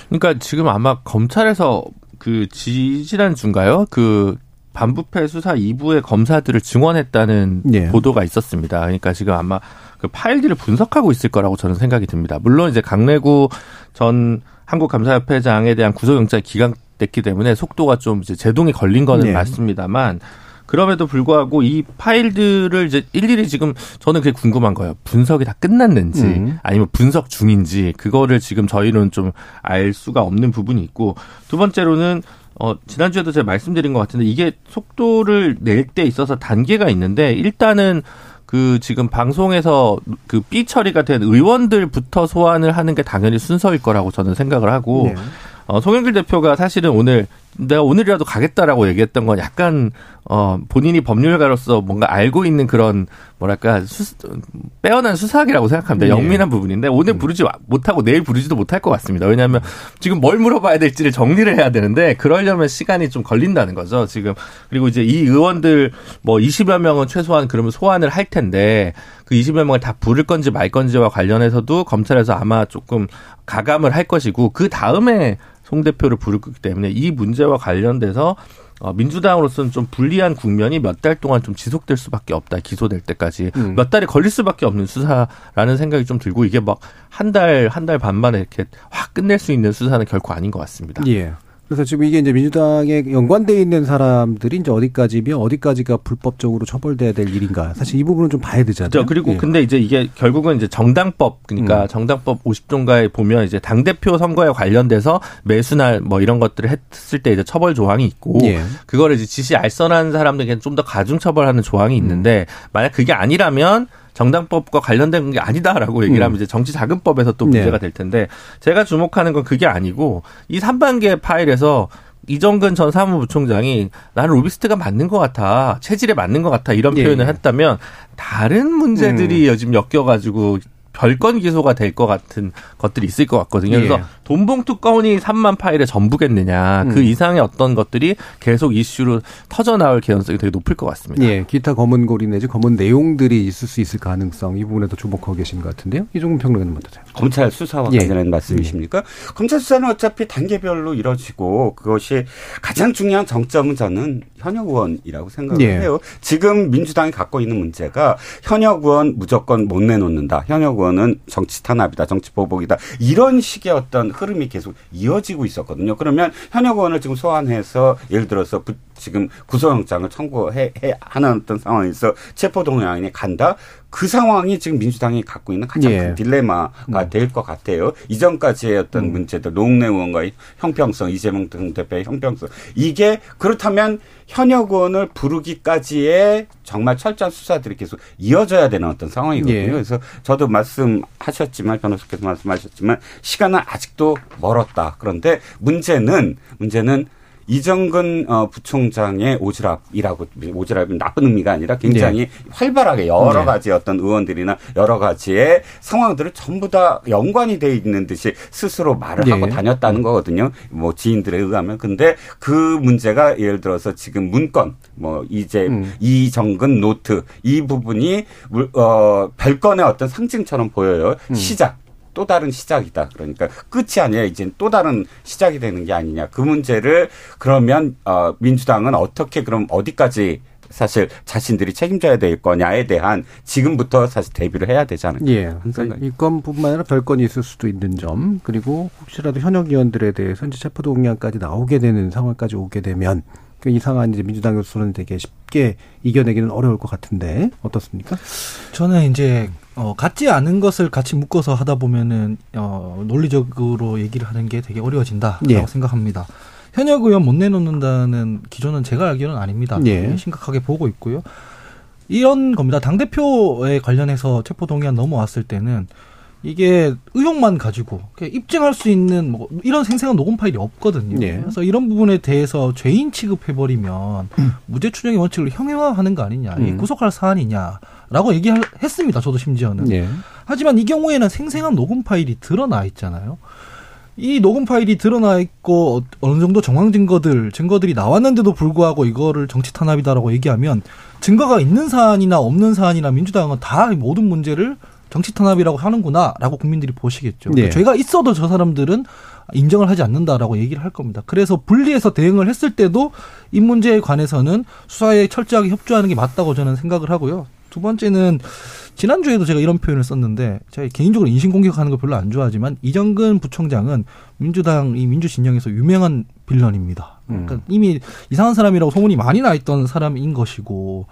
그러니까 지금 아마 검찰에서 그 지지난 주인가요? 그 반부패 수사 2부의 검사들을 증원했다는 예. 보도가 있었습니다. 그러니까 지금 아마 그 파일들을 분석하고 있을 거라고 저는 생각이 듭니다. 물론 이제 강래구 전 한국감사협회장에 대한 구속영장이 기각 됐기 때문에 속도가 좀 이제 제동이 걸린 거는 네. 맞습니다만 그럼에도 불구하고 이 파일들을 이제 일일이 지금 저는 그게 궁금한 거예요. 분석이 다 끝났는지 음. 아니면 분석 중인지 그거를 지금 저희는 좀 알 수가 없는 부분이 있고 두 번째로는 어 지난주에도 제가 말씀드린 것 같은데 이게 속도를 낼 때 있어서 단계가 있는데 일단은 그 지금 방송에서 그 삐 처리가 된 의원들부터 소환을 하는 게 당연히 순서일 거라고 저는 생각을 하고 네. 어, 송영길 대표가 사실은 오늘 내가 오늘이라도 가겠다라고 얘기했던 건 약간 어, 본인이 법률가로서 뭔가 알고 있는 그런 뭐랄까 수, 빼어난 수사학이라고 생각합니다. 네. 영민한 부분인데 오늘 부르지 못하고 내일 부르지도 못할 것 같습니다. 왜냐하면 지금 뭘 물어봐야 될지를 정리를 해야 되는데 그러려면 시간이 좀 걸린다는 거죠. 지금 그리고 이제 이 의원들 뭐 20여 명은 최소한 그러면 소환을 할 텐데 그 20여 명을 다 부를 건지 말 건지와 관련해서도 검찰에서 아마 조금 가감을 할 것이고 그 다음에 송 대표를 부를 거기 때문에 이 문제와 관련돼서 어, 민주당으로서는 좀 불리한 국면이 몇 달 동안 좀 지속될 수밖에 없다. 기소될 때까지 음. 몇 달이 걸릴 수밖에 없는 수사라는 생각이 좀 들고 이게 막 한 달 한 달 반 만에 이렇게 확 끝낼 수 있는 수사는 결코 아닌 것 같습니다. 예. 그래서 지금 이게 이제 민주당에 연관돼 있는 사람들이 이제 어디까지면 어디까지가 불법적으로 처벌돼야 될 일인가. 사실 이 부분은 좀 봐야 되잖아요. 저 그리고 예. 근데 이제 이게 결국은 이제 정당법 그러니까 음. 정당법 50조인가에 보면 이제 당 대표 선거에 관련돼서 매수날 뭐 이런 것들을 했을 때 이제 처벌 조항이 있고 예. 그거를 이제 지시 알선한 사람들에게 좀더 가중 처벌하는 조항이 있는데 만약 그게 아니라면 정당법과 관련된 게 아니다라고 얘기를 음. 하면 이제 정치자금법에서 또 네. 문제가 될 텐데 제가 주목하는 건 그게 아니고 이 3반계 파일에서 이정근 전 사무부총장이 나는 로비스트가 맞는 것 같아 체질에 맞는 것 같아 이런 예. 표현을 했다면 다른 문제들이 요즘 엮여가지고 별건 기소가 될 것 같은 것들이 있을 것 같거든요. 그래서 예. 돈봉투 건이 3만 파일의 전부겠느냐. 그 음. 이상의 어떤 것들이 계속 이슈로 터져 나올 개연성이 되게 높을 것 같습니다. 예, 기타 검은 고리 내지 검은 내용들이 있을 수 있을 가능성 이 부분에도 주목하고 계신 것 같은데요. 이종훈 평론가님 어떠세요? 검찰 수사와 예. 관련한 말씀이십니까? 검찰 수사는 어차피 단계별로 이뤄지고 그것이 가장 중요한 정점은 저는 현역 의원이라고 생각을 예. 해요. 지금 민주당이 갖고 있는 문제가 현역 의원 무조건 못 내놓는다. 현역 의원 은 정치 탄압이다. 정치 보복이다. 이런 식의 어떤 흐름이 계속 이어지고 있었거든요. 그러면 현역 의원을 지금 소환해서 예를 들어서 부- 지금 구속영장을 청구해 해- 하는 어떤 상황에서 체포동의안이 간다. 그 상황이 지금 민주당이 갖고 있는 가장 예. 큰 딜레마가 될것 같아요. 이전까지의 어떤 문제들, 노웅래 의원과의 형평성, 이재명 등 대표의 형평성. 이게 그렇다면 현역 의원을 부르기까지의 정말 철저한 수사들이 계속 이어져야 되는 어떤 상황이거든요. 예. 그래서 저도 말씀하셨지만, 변호사께서 말씀하셨지만, 시간은 아직도 멀었다. 그런데 문제는, 문제는 이정근 어, 부총장의 오지랖이라고 오지랖은 나쁜 의미가 아니라 굉장히 활발하게 여러 네. 가지 어떤 의원들이나 여러 가지의 상황들을 전부 다 연관이 돼 있는 듯이 스스로 말을 네. 하고 다녔다는 거거든요. 뭐 지인들에 의하면 근데 그 문제가 예를 들어서 지금 문건 뭐 이제 음. 이정근 노트 이 부분이 물- 어 별건의 어떤 상징처럼 보여요. 음. 시작. 또 다른 시작이다. 그러니까 끝이 아니라 이제 또 다른 시작이 되는 게 아니냐. 그 문제를 그러면 어 민주당은 어떻게 그럼 어디까지 사실 자신들이 책임져야 될 거냐에 대한 지금부터 사실 대비를 해야 되지 않을까. 예. 그러니까 생각이. 이 건뿐만 아니라 별건이 있을 수도 있는 점, 그리고 혹시라도 현역 의원들에 대해서 이제 체포동의안까지 나오게 되는 상황까지 오게 되면 그 이상한 이제 민주당으로서는 되게 쉽게 이겨내기는 어려울 것 같은데 어떻습니까? 저는 이제 어, 같지 않은 것을 같이 묶어서 하다 보면은 어, 논리적으로 얘기를 하는 게 되게 어려워진다라고 예. 생각합니다. 현역 의원 못 내놓는다는 기조는 제가 알기로는 아닙니다. 예. 심각하게 보고 있고요. 이런 겁니다. 당 대표에 관련해서 체포 동의안 넘어왔을 때는 이게 의혹만 가지고 입증할 수 있는 뭐 이런 생생한 녹음 파일이 없거든요. 예. 그래서 이런 부분에 대해서 죄인 취급해 버리면 무죄 추정의 원칙을 형해화하는 거 아니냐, 음. 구속할 사안이냐 라고 얘기했습니다. 저도 심지어는. 예. 하지만 이 경우에는 생생한 녹음 파일이 드러나 있잖아요. 이 녹음 파일이 드러나 있고 어- 어느 정도 정황 증거들 증거들이 나왔는데도 불구하고 이거를 정치 탄압이다라고 얘기하면 증거가 있는 사안이나 없는 사안이나 민주당은 다이 모든 문제를 정치 탄압이라고 하는구나라고 국민들이 보시겠죠. 네. 죄가 있어도 저 사람들은 인정을 하지 않는다라고 얘기를 할 겁니다. 그래서 분리해서 대응을 했을 때도 이 문제에 관해서는 수사에 철저하게 협조하는 게 맞다고 저는 생각을 하고요. 두 번째는 지난주에도 제가 이런 표현을 썼는데 제가 개인적으로 인신 공격하는 거 별로 안 좋아하지만 이정근 부총장은 민주당 이 민주 진영에서 유명한 빌런입니다. 그러니까 이미 이상한 사람이라고 소문이 많이 나 있던 사람인 것이고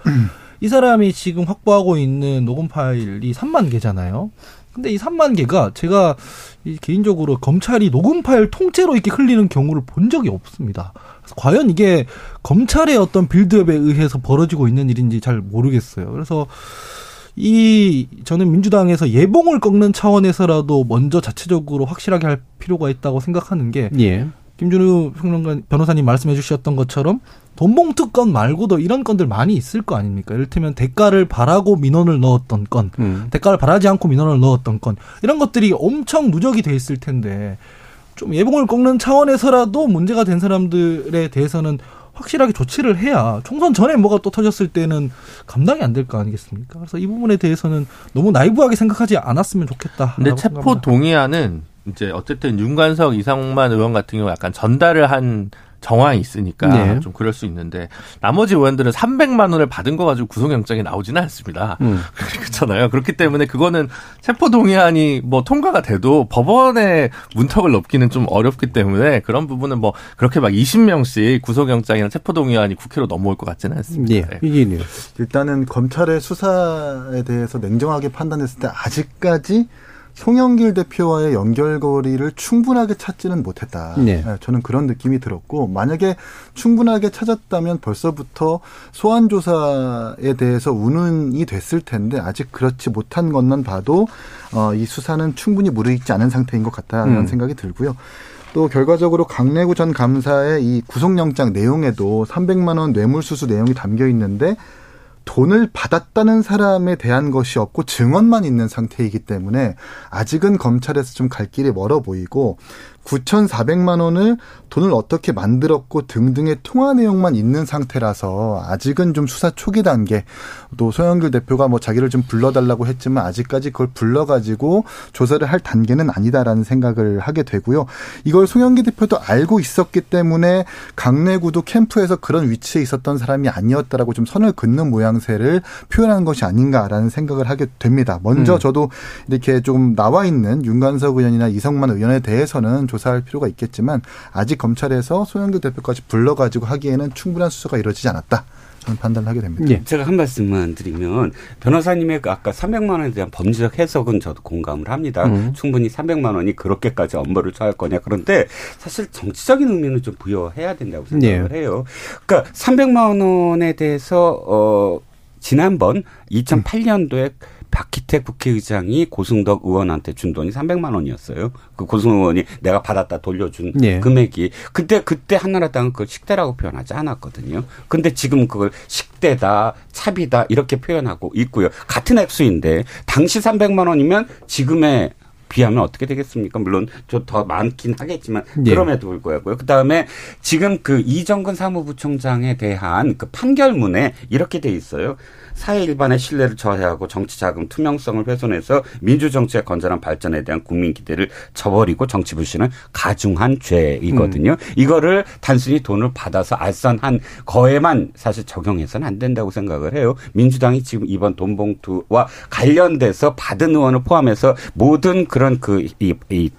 이 사람이 지금 확보하고 있는 녹음 파일이 3만 개잖아요. 근데 이 3만 개가 제가 이 개인적으로 검찰이 녹음 파일 통째로 이렇게 흘리는 경우를 본 적이 없습니다. 과연 이게 검찰의 어떤 빌드업에 의해서 벌어지고 있는 일인지 잘 모르겠어요. 그래서 이 저는 민주당에서 예봉을 꺾는 차원에서라도 먼저 자체적으로 확실하게 할 필요가 있다고 생각하는 게 예. 김준우 평론가 변호사님 말씀해 주셨던 것처럼 돈봉투 건 말고도 이런 건들 많이 있을 거 아닙니까? 이를테면 대가를 바라고 민원을 넣었던 건, 음. 대가를 바라지 않고 민원을 넣었던 건, 이런 것들이 엄청 누적이 돼 있을 텐데, 좀 예봉을 꺾는 차원에서라도 문제가 된 사람들에 대해서는 확실하게 조치를 해야 총선 전에 뭐가 또 터졌을 때는 감당이 안 될 거 아니겠습니까? 그래서 이 부분에 대해서는 너무 나이브하게 생각하지 않았으면 좋겠다. 근데 체포 동의안은 이제 어쨌든 윤관석 이상만 의원 같은 경우 약간 전달을 한 정황이 있으니까 네. 좀 그럴 수 있는데 나머지 의원들은 300만 원을 받은 거 가지고 구속영장이 나오지는 않습니다. 음. (laughs) 그렇잖아요. 그렇기 때문에 그거는 체포동의안이 뭐 통과가 돼도 법원의 문턱을 넘기는 좀 어렵기 때문에 그런 부분은 뭐 그렇게 막 20명씩 구속영장이나 체포동의안이 국회로 넘어올 것 같지는 않습니다. 예. 네. 이기님. 일단은 검찰의 수사에 대해서 냉정하게 판단했을 때 아직까지 송영길 대표와의 연결고리를 충분하게 찾지는 못했다. 네. 네, 저는 그런 느낌이 들었고 만약에 충분하게 찾았다면 벌써부터 소환 조사에 대해서 운운이 됐을 텐데 아직 그렇지 못한 것만 봐도 어, 이 수사는 충분히 무르익지 않은 상태인 것 같다는 음. 생각이 들고요. 또 결과적으로 강내구 전 감사의 이 구속영장 내용에도 300만 원 뇌물수수 내용이 담겨 있는데 돈을 받았다는 사람에 대한 것이 없고 증언만 있는 상태이기 때문에 아직은 검찰에서 좀 갈 길이 멀어 보이고 9,400만 원을 돈을 어떻게 만들었고 등등의 통화 내용만 있는 상태라서 아직은 좀 수사 초기 단계 또 소영길 대표가 뭐 자기를 좀 불러달라고 했지만 아직까지 그걸 불러가지고 조사를 할 단계는 아니다라는 생각을 하게 되고요. 이걸 송영길 대표도 알고 있었기 때문에 강내구도 캠프에서 그런 위치에 있었던 사람이 아니었다라고 좀 선을 긋는 모양새를 표현한 것이 아닌가라는 생각을 하게 됩니다. 먼저 음. 저도 이렇게 좀 나와 있는 윤관석 의원이나 이성만 의원에 대해서는 조사할 필요가 있겠지만 아직 검찰에서 소영길 대표까지 불러가지고 하기에는 충분한 수사가 이루어지지 않았다. 저는 판단을 하게 됩니다. 예. 제가 한 말씀만 드리면 변호사님의 그 아까 300만 원에 대한 범죄적 해석은 저도 공감을 합니다. 음. 충분히 300만 원이 그렇게까지 엄벌을 처할 거냐. 그런데 사실 정치적인 의미는 좀 부여해야 된다고 생각을 예. 해요. 그러니까 300만 원에 대해서 어 지난번 2008년도에 박희택 국회의장이 고승덕 의원한테 준 돈이 300만 원이었어요. 그 고승덕 의원이 내가 받았다 돌려준 예. 금액이. 근데 그때 한나라당은 그걸 식대라고 표현하지 않았거든요. 근데 지금 그걸 식대다, 차비다 이렇게 표현하고 있고요. 같은 액수인데 당시 300만 원이면 지금의 비하면 어떻게 되겠습니까? 물론 좀 더 많긴 하겠지만 예. 그럼에도 불구하고요. 그 다음에 지금 그 이정근 사무부총장에 대한 그 판결문에 이렇게 돼 있어요. 사회 일반의 신뢰를 저해하고 정치 자금 투명성을 훼손해서 민주 정치의 건전한 발전에 대한 국민 기대를 저버리고 정치 불신은 가중한 죄이거든요. 이거를 단순히 돈을 받아서 알선한 거에만 사실 적용해서는 안 된다고 생각을 해요. 민주당이 지금 이번 돈 봉투와 관련돼서 받은 의원을 포함해서 모든 그런 그이이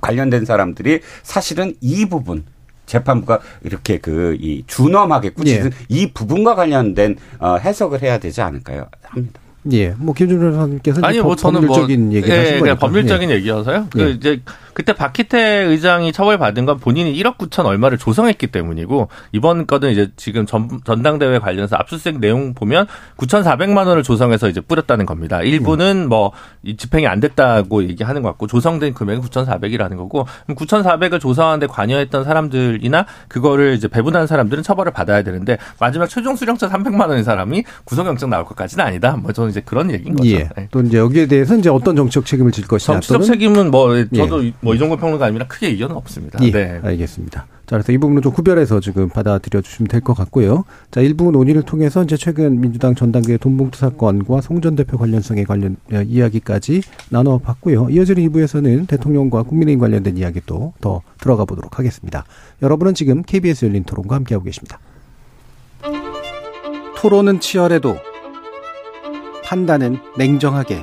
관련된 사람들이 사실은 이 부분 재판부가 이렇게 그 이 준엄하게 꾸짖은 이 부분과 관련된 어 해석을 해야 되지 않을까요? 합니다. 예. 뭐 김준 변호사님께서 아니 뭐 저는 법률적인 뭐 얘기를 예, 하신 거니까. 법률적인 얘기여서요. 그 예. 이제 그때 박희태 의장이 처벌받은 건 본인이 1억 9천 얼마를 조성했기 때문이고 이번 거는 이제 지금 전, 전당대회 관련해서 압수수색 내용 보면 9,400만 원을 조성해서 이제 뿌렸다는 겁니다. 일부는 뭐 이 집행이 안 됐다고 얘기하는 것 같고 조성된 금액은 9,400이라는 거고 9,400을 조성하는데 관여했던 사람들이나 그거를 이제 배분한 사람들은 처벌을 받아야 되는데 마지막 최종 수령자 300만 원의 사람이 구속영장 나올 것까지는 아니다. 뭐 저는 이제 그런 얘기인 거죠. 예. 네. 또 이제 여기에 대해서 이제 어떤 정치적 책임을 질 것이냐 정치적 책임은 뭐 저도 뭐 이종걸 평론가님이랑 크게 이견은 없습니다. 예, 네. 알겠습니다. 자, 그래서 이 부분은 좀 구별해서 지금 받아들여 주시면 될 것 같고요. 자, 일부 논의를 통해서 이제 최근 민주당 전당대회 돈봉투 사건과 송전 대표 관련성에 관련 어, 이야기까지 나눠 봤고요. 이어지는 2부에서는 대통령과 국민의힘 관련된 이야기 또 더 들어가 보도록 하겠습니다. 여러분은 지금 KBS 열린 토론과 함께하고 계십니다. 토론은 치열해도 판단은 냉정하게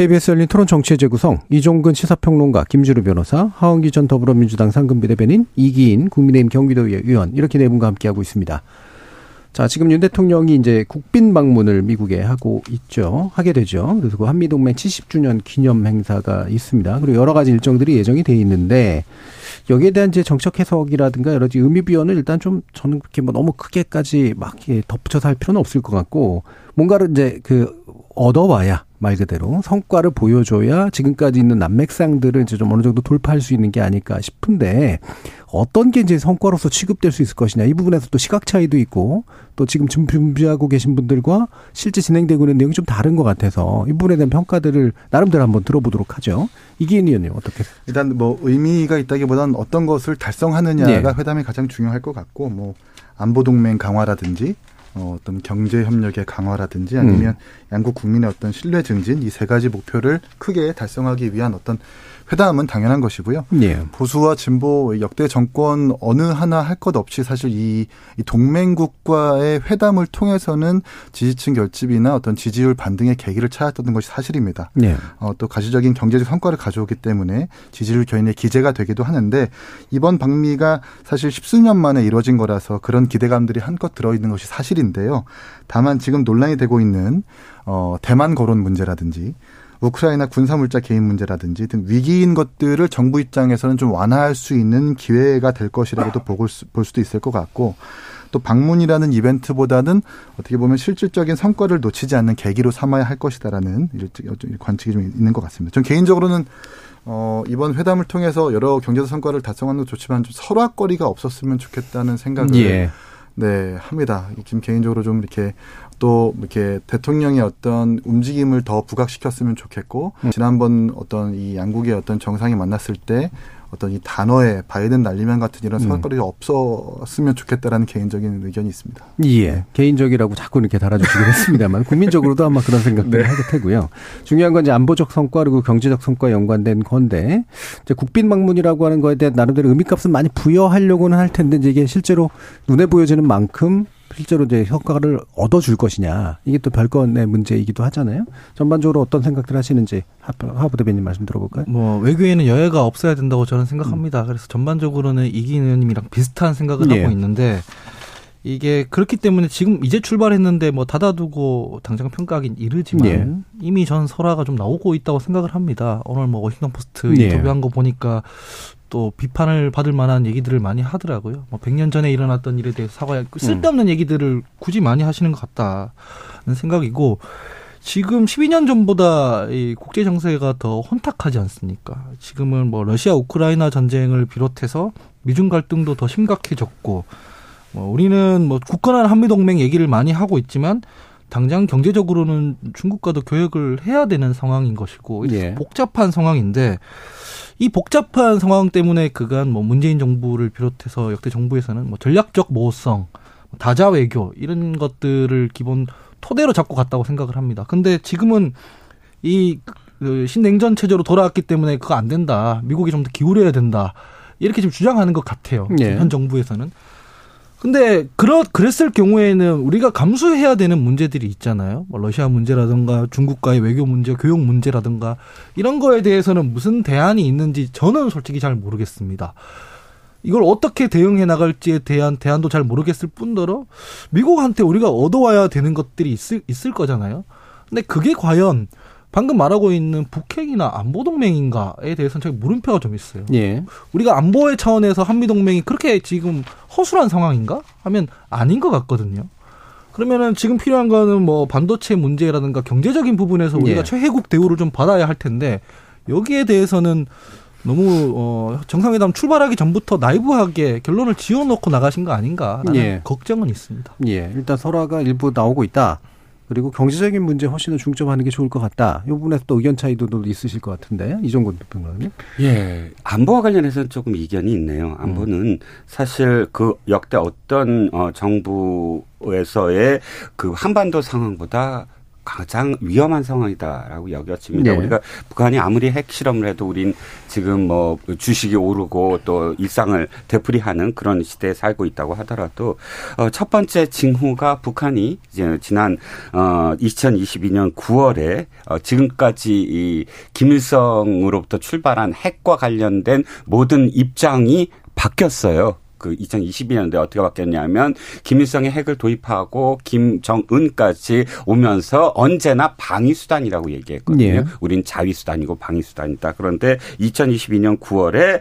KBS 열린 토론 정치의 재구성 이종근 시사평론가 김주루 변호사 하원기 전 더불어민주당 상근비대변인 이기인 국민의힘 경기도의회 의원 이렇게 네 분과 함께하고 있습니다. 자, 지금 윤 대통령이 이제 국빈 방문을 미국에 하고 있죠. 하게 되죠. 그래서 그 한미 동맹 70주년 기념 행사가 있습니다. 그리고 여러 가지 일정들이 예정이 돼 있는데 여기에 대한 이제 정책 해석이라든가 여러 가지 의미 비원을 일단 좀 저는 그렇게 뭐 너무 크게까지 막 덧붙여서 할 필요는 없을 것 같고 뭔가를 이제 그 얻어와야 말 그대로 성과를 보여줘야 지금까지 있는 난맥상들을 이제 좀 어느 정도 돌파할 수 있는 게 아닐까 싶은데 어떤 게 이제 성과로서 취급될 수 있을 것이냐 이 부분에서 또 시각 차이도 있고 또 지금 준비하고 계신 분들과 실제 진행되고 있는 내용이 좀 다른 것 같아서 이 부분에 대한 평가들을 나름대로 한번 들어보도록 하죠. 이기인 의원님 어떻게? 일단 뭐 의미가 있다기보다는 어떤 것을 달성하느냐가 네. 회담이 가장 중요할 것 같고 뭐 안보 동맹 강화라든지 어, 어떤 경제 협력의 강화라든지 아니면 양국 국민의 어떤 신뢰 증진 이 세 가지 목표를 크게 달성하기 위한 어떤 회담은 당연한 것이고요. 예. 보수와 진보 역대 정권 어느 하나 할 것 없이 사실 이, 이 동맹국과의 회담을 통해서는 지지층 결집이나 어떤 지지율 반등의 계기를 찾았던 것이 사실입니다. 예. 어, 또 가시적인 경제적 성과를 가져오기 때문에 지지율 견인의 기재가 되기도 하는데 이번 방미가 사실 십수년 만에 이루어진 거라서 그런 기대감들이 한껏 들어있는 것이 사실인데요. 다만 지금 논란이 되고 있는 어, 대만 거론 문제라든지 우크라이나 군사물자 개인 문제라든지 등 위기인 것들을 정부 입장에서는 좀 완화할 수 있는 기회가 될 것이라고도 보고 수- 볼 수도 있을 것 같고 또 방문이라는 이벤트보다는 어떻게 보면 실질적인 성과를 놓치지 않는 계기로 삼아야 할 것이다라는 일찍- 관측이 좀 있는 것 같습니다. 전 개인적으로는 어, 이번 회담을 통해서 여러 경제적 성과를 달성하는 것도 좋지만 좀 설화거리가 없었으면 좋겠다는 생각을 예. 네, 합니다. 지금 개인적으로 좀 이렇게 또 이렇게 대통령의 어떤 움직임을 더 부각시켰으면 좋겠고 지난번 어떤 이 양국의 어떤 정상이 만났을 때 어떤 이 단어에 바이든 날리면 같은 이런 설거리가 없었으면 좋겠다라는 개인적인 의견이 있습니다. 예. 개인적이라고 자꾸 이렇게 달아주시긴 했습니다만, 국민적으로도 아마 그런 생각들을 하게 되고요. 중요한 건 이제 안보적 성과 그리고 경제적 성과에 연관된 건데, 이제 국빈 방문이라고 하는 거에 대한 나름대로 의미값은 많이 부여하려고는 할 텐데, 이제 이게 실제로 눈에 보여지는 만큼 실제로 이제 효과를 얻어줄 것이냐. 이게 또 별건의 문제이기도 하잖아요. 전반적으로 어떤 생각들 하시는지 하- 하부 대변인 말씀 들어볼까요? 뭐 외교에는 여야가 없어야 된다고 저는 생각합니다. 그래서 전반적으로는 이기는 의원님이랑 비슷한 생각을 예. 하고 있는데 이게 그렇기 때문에 지금 이제 출발했는데 뭐 닫아두고 당장 평가하긴 이르지만 예. 이미 전 설화가 좀 나오고 있다고 생각을 합니다. 오늘 뭐 워싱턴 포스트 예. 인터뷰한 거 보니까 또 비판을 받을 만한 얘기들을 많이 하더라고요. 뭐 100년 전에 일어났던 일에 대해서 사과할 쓸데없는 얘기들을 굳이 많이 하시는 것 같다는 생각이고 지금 12년 전보다 이 국제 정세가 더 혼탁하지 않습니까? 지금은 뭐 러시아 우크라이나 전쟁을 비롯해서 미중 갈등도 더 심각해졌고 뭐 우리는 뭐 굳건한 한미 동맹 얘기를 많이 하고 있지만 당장 경제적으로는 중국과도 교역을 해야 되는 상황인 것이고 예. 복잡한 상황인데 이 복잡한 상황 때문에 그간 뭐 문재인 정부를 비롯해서 역대 정부에서는 뭐 전략적 모호성, 다자 외교 이런 것들을 기본 토대로 잡고 갔다고 생각을 합니다. 근데 지금은 이그 신냉전 체제로 돌아왔기 때문에 그거 안 된다. 미국이 좀 더 기울여야 된다. 이렇게 지금 주장하는 것 같아요. 예. 현 정부에서는. 근데 그렇 그랬을 경우에는 우리가 감수해야 되는 문제들이 있잖아요. 뭐 러시아 문제라든가 중국과의 외교 문제, 교육 문제라든가 이런 거에 대해서는 무슨 대안이 있는지 저는 솔직히 잘 모르겠습니다. 이걸 어떻게 대응해 나갈지에 대한 대안도 잘 모르겠을 뿐더러 미국한테 우리가 얻어와야 되는 것들이 있을 있을 거잖아요. 근데 그게 과연 방금 말하고 있는 북핵이나 안보 동맹인가에 대해서는 잘 물음표가 좀 있어요. 예. 우리가 안보의 차원에서 한미 동맹이 그렇게 지금 허술한 상황인가 하면 아닌 것 같거든요. 그러면은 지금 필요한 거는 뭐 반도체 문제라든가 경제적인 부분에서 우리가 예. 최혜국 대우를 좀 받아야 할 텐데 여기에 대해서는 너무 어 정상회담 출발하기 전부터 나이브하게 결론을 지어놓고 나가신 거 아닌가라는 예. 걱정은 있습니다. 예, 일단 설화가 일부 나오고 있다. 그리고 경제적인 문제 훨씬 더 중점하는 게 좋을 것 같다. 이 부분에서 또 의견 차이도 있으실 것 같은데 이종근 평론가님. 예. 안보와 관련해서는 조금 이견이 있네요. 안보는 사실 그 역대 어떤 어 정부에서의 그 한반도 상황보다 가장 위험한 상황이다라고 여겨집니다. 네. 우리가 북한이 아무리 핵 실험을 해도 우린 지금 뭐 주식이 오르고 또 일상을 되풀이하는 그런 시대에 살고 있다고 하더라도 어, 첫 번째 징후가 북한이 이제 지난 어 2022년 9월에 어, 지금까지 이 김일성으로부터 출발한 핵과 관련된 모든 입장이 바뀌었어요. 그 2022년도에 어떻게 바뀌었냐면 김일성의 핵을 도입하고 김정은까지 오면서 언제나 방위 수단이라고 얘기했거든요. 예. 우린 자위 수단이고 방위 수단이다. 그런데 2022년 9월에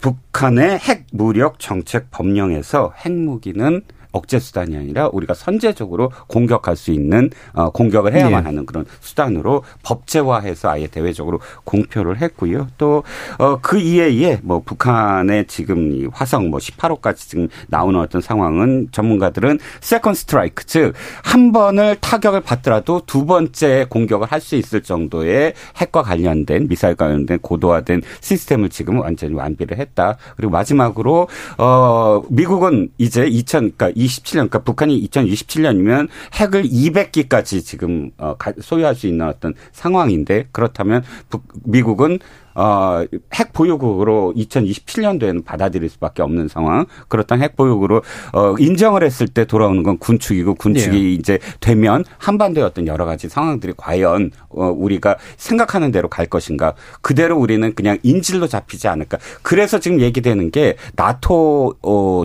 북한의 핵 무력 정책 법령에서 핵무기는 억제 수단이 아니라 우리가 선제적으로 공격할 수 있는 어, 공격을 해야만 네. 하는 그런 수단으로 법제화해서 아예 대외적으로 공표를 했고요. 또 어, 그 이외에 뭐 북한의 지금 이 화성 뭐 18호까지 지금 나오는 어떤 상황은 전문가들은 second strike 즉 한 번을 타격을 받더라도 두 번째 공격을 할 수 있을 정도의 핵과 관련된 미사일 관련된 고도화된 시스템을 지금 완전히 완비를 했다. 그리고 마지막으로 어 미국은 이제 2000 그러니까 27년 그러니까 북한이 2027년이면 핵을 200기까지 지금 어 가- 소유할 수 있는 어떤 상황인데 그렇다면 북, 미국은 어, 핵 보유국으로 2027년도에는 받아들일 수밖에 없는 상황. 그렇다면 핵 보유국으로 어, 인정을 했을 때 돌아오는 건 군축이고 군축이 예. 이제 되면 한반도의 어떤 여러 가지 상황들이 과연 어, 우리가 생각하는 대로 갈 것인가. 그대로 우리는 그냥 인질로 잡히지 않을까. 그래서 지금 얘기되는 게 나토 어,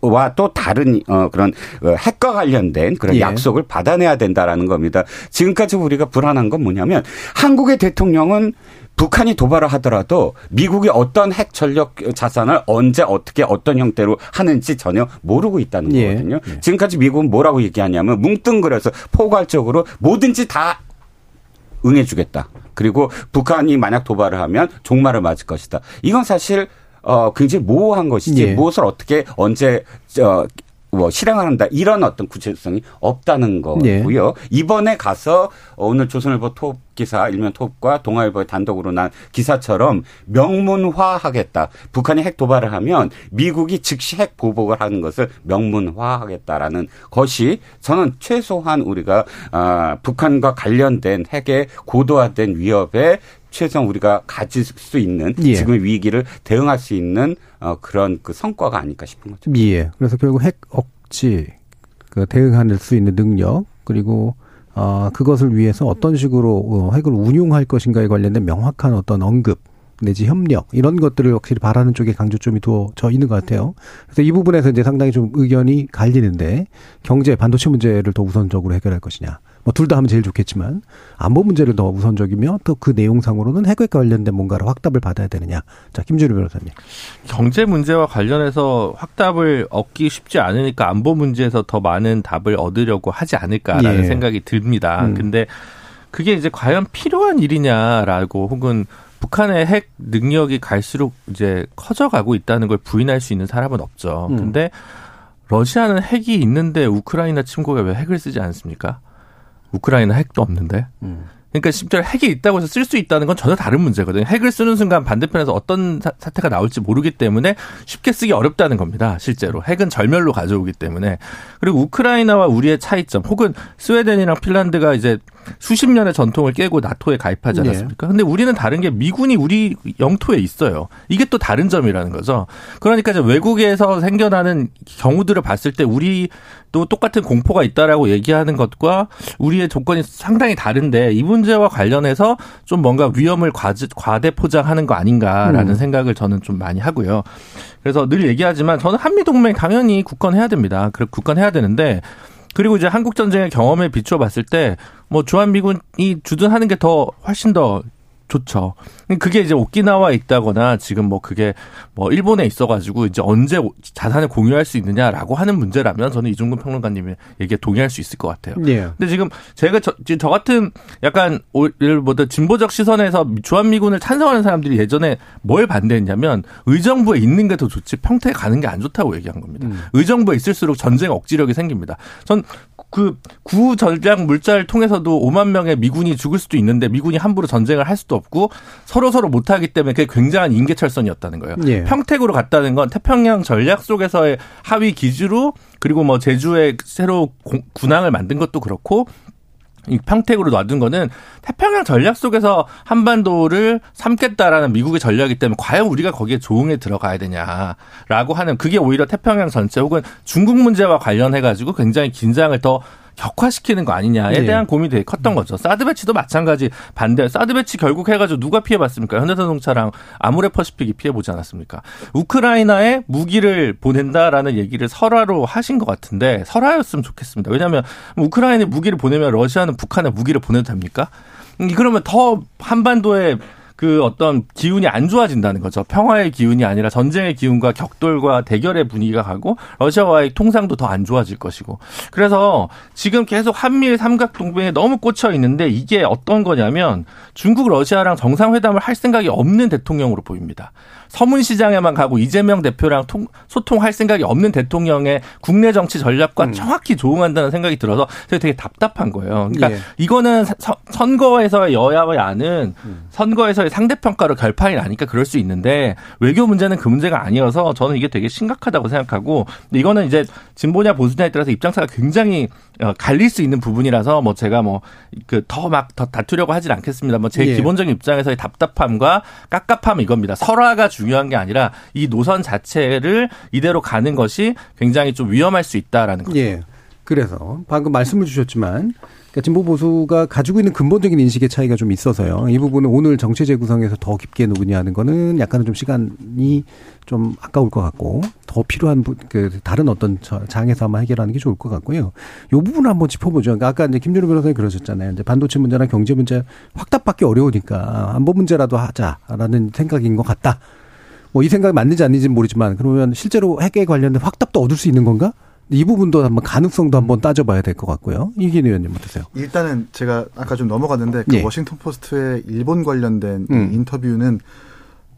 와또 다른 어 그런 어, 핵과 관련된 그런 예. 약속을 받아내야 된다라는 겁니다. 지금까지 우리가 불안한 건 뭐냐면 한국의 대통령은 북한이 도발을 하더라도 미국이 어떤 핵 전력 자산을 언제 어떻게 어떤 형태로 하는지 전혀 모르고 있다는 예. 거거든요. 지금까지 미국은 뭐라고 얘기하냐면 뭉뚱그려서 포괄적으로 뭐든지 다 응해주겠다. 그리고 북한이 만약 도발을 하면 종말을 맞을 것이다. 이건 사실 어 굉장히 모호한 것이지 예. 무엇을 어떻게 언제 저 뭐 실행한다 이런 어떤 구체성이 없다는 예. 거고요. 이번에 가서 오늘 조선일보 톱 기사 일면 톱과 동아일보의 단독으로 난 기사처럼 명문화하겠다. 북한이 핵 도발을 하면 미국이 즉시 핵 보복을 하는 것을 명문화하겠다라는 것이 저는 최소한 우리가 아, 북한과 관련된 핵의 고도화된 위협에 최소한 우리가 가질 수 있는 예. 지금의 위기를 대응할 수 있는 어, 그런 그 성과가 아닐까 싶은 거죠. 예. 그래서 결국 핵 억지, 그 대응할 수 있는 능력, 그리고 아 그것을 위해서 어떤 식으로 어, 핵을 운용할 것인가에 관련된 명확한 어떤 언급 내지 협력 이런 것들을 확실히 바라는 쪽에 강조점이 두어져 있는 것 같아요. 그래서 이 부분에서 이제 상당히 좀 의견이 갈리는데 경제 반도체 문제를 더 우선적으로 해결할 것이냐. 뭐 둘 다 하면 제일 좋겠지만 안보 문제를 더 우선적이며 또 그 내용상으로는 핵과 관련된 뭔가를 확답을 받아야 되느냐. 자 김준우 변호사님. 경제 문제와 관련해서 확답을 얻기 쉽지 않으니까 안보 문제에서 더 많은 답을 얻으려고 하지 않을까라는 예. 생각이 듭니다. 음. 근데 그게 이제 과연 필요한 일이냐라고 혹은 북한의 핵 능력이 갈수록 이제 커져가고 있다는 걸 부인할 수 있는 사람은 없죠. 음. 근데 러시아는 핵이 있는데 우크라이나 침공에 왜 핵을 쓰지 않습니까? 우크라이나 핵도 없는데. 그러니까 심지어 핵이 있다고 해서 쓸 수 있다는 건 전혀 다른 문제거든요. 핵을 쓰는 순간 반대편에서 어떤 사, 사태가 나올지 모르기 때문에 쉽게 쓰기 어렵다는 겁니다. 실제로 핵은 절멸로 가져오기 때문에 그리고 우크라이나와 우리의 차이점 혹은 스웨덴이랑 핀란드가 이제 수십 년의 전통을 깨고 나토에 가입하지 네. 않았습니까? 근데 우리는 다른 게 미군이 우리 영토에 있어요. 이게 또 다른 점이라는 거죠. 그러니까 이제 외국에서 생겨나는 경우들을 봤을 때 우리도 똑같은 공포가 있다라고 얘기하는 것과 우리의 조건이 상당히 다른데 이 문제와 관련해서 좀 뭔가 위험을 과대 포장하는 거 아닌가라는 음. 생각을 저는 좀 많이 하고요. 그래서 늘 얘기하지만 저는 한미 동맹 당연히 굳건해야 됩니다. 그 굳건해야 되는데 그리고 이제 한국 전쟁의 경험에 비추어 봤을 때 뭐 주한미군이 주둔하는 게 더 훨씬 더 좋죠. 그게 이제 오키나와에 있다거나 지금 뭐 그게 뭐 일본에 있어가지고 이제 언제 자산을 공유할 수 있느냐라고 하는 문제라면 저는 이종근 평론가님의 얘기에 동의할 수 있을 것 같아요. 예. 근데 지금 제가 저, 저 같은 약간 오- 예를 뭐 진보적 시선에서 주한미군을 찬성하는 사람들이 예전에 뭘 반대했냐면 의정부에 있는 게 더 좋지 평택에 가는 게 안 좋다고 얘기한 겁니다. 의정부에 있을수록 전쟁 억지력이 생깁니다. 전 그구 전략 물자를 통해서도 5만 명의 미군이 죽을 수도 있는데 미군이 함부로 전쟁을 할 수도 없고 서로 서로 못하기 때문에 그게 굉장한 인계철선이었다는 거예요. 예. 평택으로 갔다는 건 태평양 전략 속에서의 하위 기지로 그리고 뭐 제주에 새로 공- 군항을 만든 것도 그렇고 이 평택으로 놔둔 거는 태평양 전략 속에서 한반도를 삼겠다라는 미국의 전략이기 때문에 과연 우리가 거기에 조응에 들어가야 되냐라고 하는 그게 오히려 태평양 전체 혹은 중국 문제와 관련해 가지고 굉장히 긴장을 더 격화시키는 거 아니냐에 네. 대한 고민이 되게 컸던 거죠. 사드 배치도 마찬가지 반대. 사드 배치 결국 해가지고 누가 피해봤습니까? 현대자동차랑 아모레퍼시픽이 피해보지 않았습니까? 우크라이나에 무기를 보낸다라는 얘기를 설화로 하신 것 같은데 설화였으면 좋겠습니다. 왜냐하면 우크라이나에 무기를 보내면 러시아는 북한에 무기를 보내도 됩니까? 음, 그러면 더 한반도에 그 어떤 기운이 안 좋아진다는 거죠. 평화의 기운이 아니라 전쟁의 기운과 격돌과 대결의 분위기가 가고 러시아와의 통상도 더 안 좋아질 것이고. 그래서 지금 계속 한미일 삼각 동맹에 너무 꽂혀 있는데 이게 어떤 거냐면 중국 러시아랑 정상회담을 할 생각이 없는 대통령으로 보입니다. 서문시장에만 가고 이재명 대표랑 통, 소통할 생각이 없는 대통령의 국내 정치 전략과 음. 정확히 조응한다는 생각이 들어서 제가 되게 답답한 거예요. 그러니까 예. 이거는 서, 선거에서의 여야와 야는 음. 선거에서의 상대평가로 결판이 나니까 그럴 수 있는데 외교 문제는 그 문제가 아니어서 저는 이게 되게 심각하다고 생각하고 이거는 이제 진보냐 보수냐에 따라서 입장차가 굉장히 어, 갈릴 수 있는 부분이라서 뭐 제가 뭐 그 더막더 다투려고 하진 않겠습니다. 뭐제 예. 기본적인 입장에서의 답답함과 깝깝함 이겁니다. 설화가 중요한 게 아니라 이 노선 자체를 이대로 가는 것이 굉장히 좀 위험할 수 있다라는 거죠. 예. 그래서 방금 말씀을 주셨지만 그러니까 진보 보수가 가지고 있는 근본적인 인식의 차이가 좀 있어서요. 이 부분은 오늘 정치 재구성에서 더 깊게 논의하는 거는 약간은 좀 시간이 좀 아까울 것 같고 더 필요한 그 다른 어떤 장에서 한번 해결하는 게 좋을 것 같고요. 이 부분을 한번 짚어보죠. 그러니까 아까 이제 김준호 변호사님 그러셨잖아요. 이제 반도체 문제나 경제 문제 확답받기 어려우니까 안보 문제라도 하자라는 생각인 것 같다. 뭐 이 생각이 맞는지 아닌지는 모르지만 그러면 실제로 핵에 관련된 확답도 얻을 수 있는 건가? 이 부분도 한번 가능성도 한번 따져봐야 될 것 같고요. 이긴 의원님 어떠세요? 일단은 제가 아까 좀 넘어갔는데 그 예. 워싱턴 포스트의 일본 관련된 음. 인터뷰는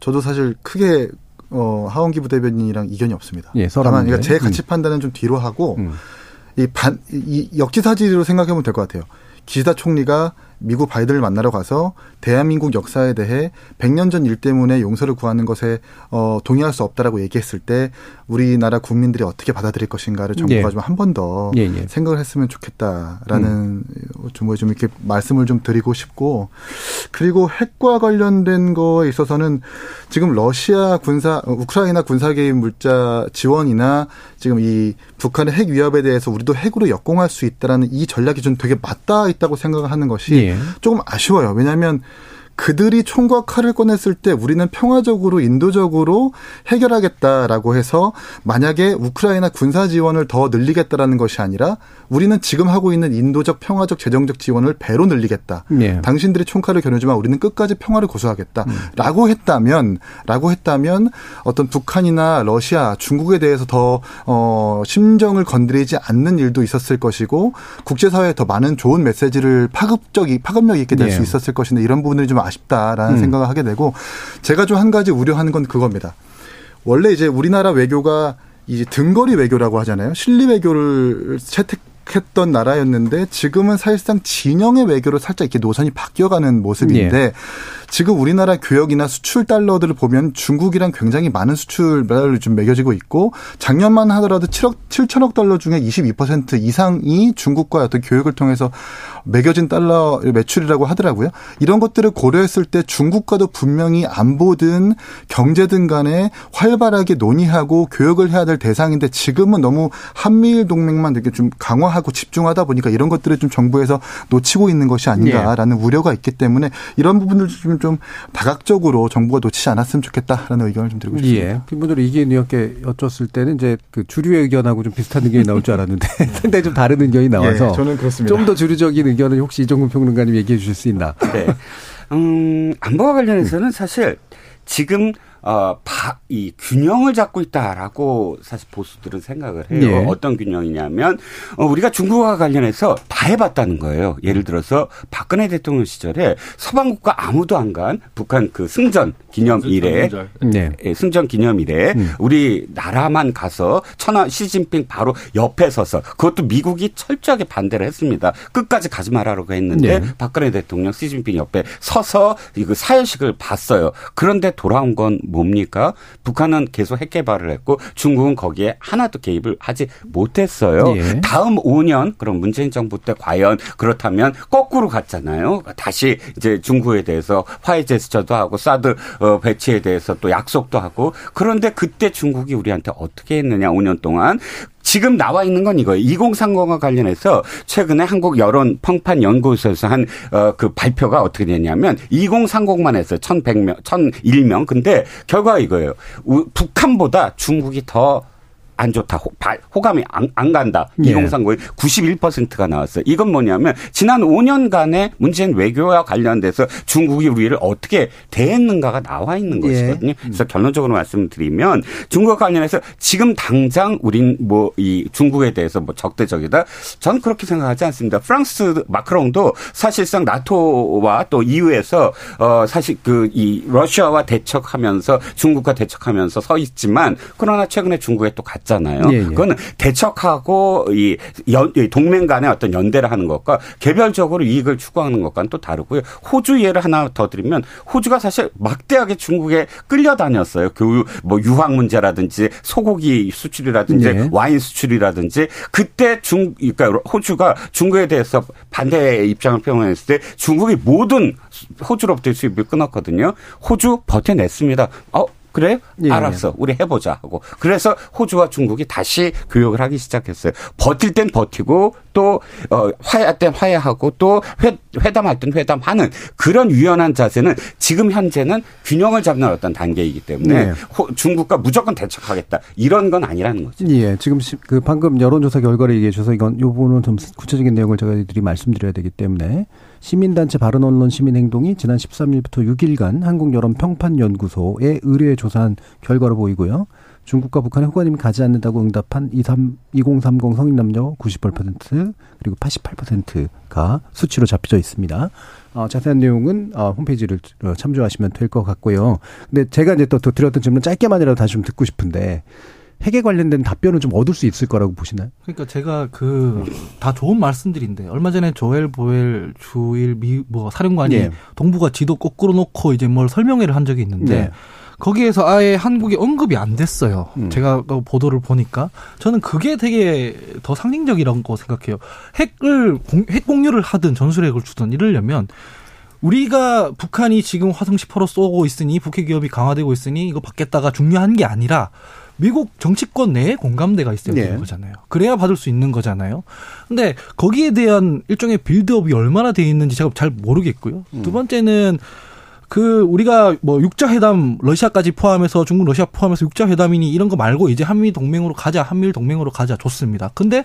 저도 사실 크게 어, 하원기 부대변인이랑 이견이 없습니다. 예, 다만 그러니까 제 가치 음. 판단은 좀 뒤로 하고 음. 이 반, 이 역지사지로 생각해보면 될 것 같아요. 기시다 총리가 미국 바이든을 만나러 가서 대한민국 역사에 대해 100년 전 일 때문에 용서를 구하는 것에 어 동의할 수 없다라고 얘기했을 때 우리나라 국민들이 어떻게 받아들일 것인가를 정부가 예. 좀한 번더 예, 예. 생각을 했으면 좋겠다라는 음. 좀, 좀 이렇게 말씀을 좀 드리고 싶고 그리고 핵과 관련된 거에 있어서는 지금 러시아 군사 우크라이나 군사 개입 물자 지원이나 지금 이 북한의 핵 위협에 대해서 우리도 핵으로 역공할 수 있다라는 이 전략이 좀 되게 맞닿아 있다고 생각을 하는 것이 예. 조금 아쉬워요. 왜냐하면 그들이 총과 칼을 꺼냈을 때 우리는 평화적으로 인도적으로 해결하겠다라고 해서 만약에 우크라이나 군사 지원을 더 늘리겠다라는 것이 아니라 우리는 지금 하고 있는 인도적 평화적 재정적 지원을 배로 늘리겠다. 네. 당신들이 총칼을 겨누지만 우리는 끝까지 평화를 고수하겠다라고 음. 했다면 라고 했다면 어떤 북한이나 러시아, 중국에 대해서 더 어, 심정을 건드리지 않는 일도 있었을 것이고 국제사회에 더 많은 좋은 메시지를 파급적이 파급력 있게 될수 네. 있었을 것인데 이런 부분들이 좀 아 쉽다라는 음. 생각을 하게 되고 제가 좀 한 가지 우려하는 건 그겁니다. 원래 이제 우리나라 외교가 이제 등거리 외교라고 하잖아요. 실리 외교를 채택했던 나라였는데 지금은 사실상 진영의 외교로 살짝 이렇게 노선이 바뀌어가는 모습인데 예. 지금 우리나라 교역이나 수출 달러들을 보면 중국이랑 굉장히 많은 수출 달러를 좀 매겨지고 있고 작년만 하더라도 7억 7천억 달러 중에 22% 이상이 중국과 어떤 교역을 통해서 매겨진 달러 매출이라고 하더라고요. 이런 것들을 고려했을 때 중국과도 분명히 안보든 경제든 간에 활발하게 논의하고 교역을 해야 될 대상인데 지금은 너무 한미일 동맹만 이렇게 좀 강화하고 집중하다 보니까 이런 것들을 좀 정부에서 놓치고 있는 것이 아닌가라는 네. 우려가 있기 때문에 이런 부분들 좀, 좀 다각적으로 정부가 놓치지 않았으면 좋겠다라는 의견을 좀 드리고 싶습니다. 예. 기본적으로 이기인 의원께 여쭙을 때는 이제 그 주류의 의견하고 좀 비슷한 의견이 나올 줄 알았는데 (laughs) 상당히 좀 다른 의견이 나와서 예, 저는 그렇습니다. 좀 더 주류적인 의견을 혹시 이종근 평론가님 얘기해 주실 수 있나? 네. 음, 안보와 관련해서는 사실 지금 어, 바, 이 균형을 잡고 있다라고 사실 보수들은 생각을 해요. 네. 어떤 균형이냐면 어, 우리가 중국과 관련해서 다 해봤다는 거예요. 예를 들어서 박근혜 대통령 시절에 서방국가 아무도 안 간 북한 그 승전 기념 일에 네. 예, 승전 기념 일에 음. 우리 나라만 가서 천하 시진핑 바로 옆에 서서 그것도 미국이 철저하게 반대를 했습니다. 끝까지 가지 말라고 했는데 네. 박근혜 대통령 시진핑 옆에 서서 이거 사회식을 봤어요. 그런데 돌아온 건 뭡니까? 북한은 계속 핵 개발을 했고 중국은 거기에 하나도 개입을 하지 못했어요. 예. 다음 5년 그럼 문재인 정부 때 과연 그렇다면 거꾸로 갔잖아요. 다시 이제 중국에 대해서 화해 제스처도 하고 사드 어, 배치에 대해서 또 약속도 하고 그런데 그때 중국이 우리한테 어떻게 했느냐 5년 동안 지금 나와 있는 건 이거예요. 2030과 관련해서 최근에 한국 여론 평판 연구소에서 한, 어, 그 발표가 어떻게 되냐면 2030만 해서 1100명, 1001명. 근데 결과가 이거예요. 우, 북한보다 중국이 더 안 좋다. 호, 호감이 안, 안 간다. 예. 2030이 91%가 나왔어요. 이건 뭐냐면 지난 5년간의 문재인 외교와 관련돼서 중국이 우리를 어떻게 대했는가가 나와 있는 예. 것이거든요. 그래서 결론적으로 말씀드리면 중국과 관련해서 지금 당장 우린 뭐 이 중국에 대해서 뭐 적대적이다. 저는 그렇게 생각하지 않습니다. 프랑스 마크롱도 사실상 나토와 또 EU에서 어 사실 그 이 러시아와 대척하면서 중국과 대척하면서 서 있지만 그러나 최근에 중국에 또 갔잖아요. 예, 예. 그거는 대척하고 이 연, 이 동맹 간의 어떤 연대를 하는 것과 개별적으로 이익을 추구하는 것과는 또 다르고요. 호주 예를 하나 더 드리면 호주가 사실 막대하게 중국에 끌려다녔어요. 교육 뭐 유학 문제라든지 소고기 수출이라든지 예. 와인 수출이라든지 그때 중 그러니까 호주가 중국에 대해서 반대 입장을 표명했을 때 중국이 모든 호주로부터 수입을 끊었거든요. 호주 버텨냈습니다. 어 그래요? 예. 알았어. 우리 해보자 하고. 그래서 호주와 중국이 다시 교역을 하기 시작했어요. 버틸 땐 버티고 또 어, 화해할 땐 화해하고 또 회, 회담할 땐 회담하는 그런 유연한 자세는 지금 현재는 균형을 잡는 어떤 단계이기 때문에 네. 호- 중국과 무조건 대척하겠다 이런 건 아니라는 거죠. 예, 지금 시- 그 방금 여론조사 결과를 얘기해 주셔서 이건 요 부분은 좀 구체적인 내용을 저희들이 말씀드려야 되기 때문에 시민단체 바른언론 시민행동이 지난 13일부터 6일간 한국여론평판연구소에 의뢰에 조사한 결과로 보이고요. 중국과 북한의 호감이 가지 않는다고 응답한 23, 2030 성인 남녀 98% 그리고 88%가 수치로 잡혀져 있습니다. 어, 자세한 내용은 어, 홈페이지를 어, 참조하시면 될 것 같고요. 근데 제가 이제 또, 또 드렸던 질문 짧게만이라도 다시 좀 듣고 싶은데 핵에 관련된 답변을 좀 얻을 수 있을 거라고 보시나요? 그러니까 제가 그 다 좋은 말씀들인데 얼마 전에 조엘 보엘 주일 미 뭐 사령관이 예. 동북아 지도 거꾸로 놓고 이제 뭘 설명회를 한 적이 있는데 네. 거기에서 아예 한국이 언급이 안 됐어요. 음. 제가 그 보도를 보니까 저는 그게 되게 더 상징적이라고 생각해요. 핵을 공- 핵 공유를 하든 전술핵을 주든 이러려면 우리가 북한이 지금 화성 10호로 쏘고 있으니 북핵 위협이 강화되고 있으니 이거 받겠다가 중요한 게 아니라 미국 정치권 내에 공감대가 있어야 네. 되는 거잖아요. 그래야 받을 수 있는 거잖아요. 근데 거기에 대한 일종의 빌드업이 얼마나 돼 있는지 제가 잘 모르겠고요. 두 번째는 그 우리가 뭐 육자 회담 러시아까지 포함해서 중국 러시아 포함해서 육자 회담이니 이런 거 말고 이제 한미 동맹으로 가자 한미일 동맹으로 가자 좋습니다. 근데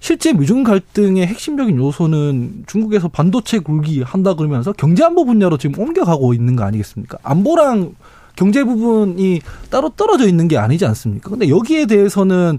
실제 미중 갈등의 핵심적인 요소는 중국에서 반도체 굴기 한다 그러면서 경제 안보 분야로 지금 옮겨가고 있는 거 아니겠습니까? 안보랑 경제 부분이 따로 떨어져 있는 게 아니지 않습니까? 근데 여기에 대해서는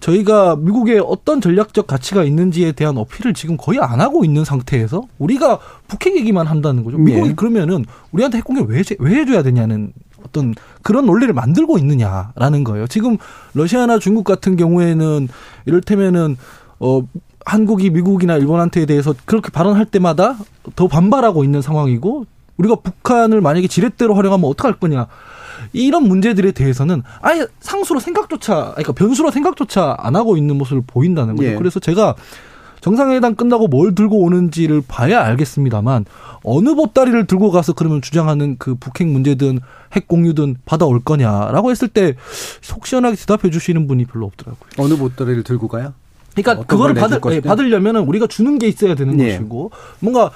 저희가 미국의 어떤 전략적 가치가 있는지에 대한 어필을 지금 거의 안 하고 있는 상태에서 우리가 북핵 얘기만 한다는 거죠. 미국이 예. 그러면은 우리한테 핵 공개 왜, 해- 왜 해줘야 되냐는 어떤 그런 논리를 만들고 있느냐라는 거예요. 지금 러시아나 중국 같은 경우에는 이를테면은 어 한국이 미국이나 일본한테 대해서 그렇게 발언할 때마다 더 반발하고 있는 상황이고 우리가 북한을 만약에 지렛대로 활용하면 어떡할 거냐. 이런 문제들에 대해서는 아예 상수로 생각조차, 그러니까 변수로 생각조차 안 하고 있는 모습을 보인다는 거죠. 예. 그래서 제가 정상회담 끝나고 뭘 들고 오는지를 봐야 알겠습니다만 어느 보따리를 들고 가서 그러면 주장하는 그 북핵 문제든 핵 공유든 받아올 거냐라고 했을 때 속 시원하게 대답해 주시는 분이 별로 없더라고요. 어느 보따리를 들고 가요? 그러니까 그거를 받을 예, 것이냐? 받으려면은 우리가 주는 게 있어야 되는 예. 것이고 뭔가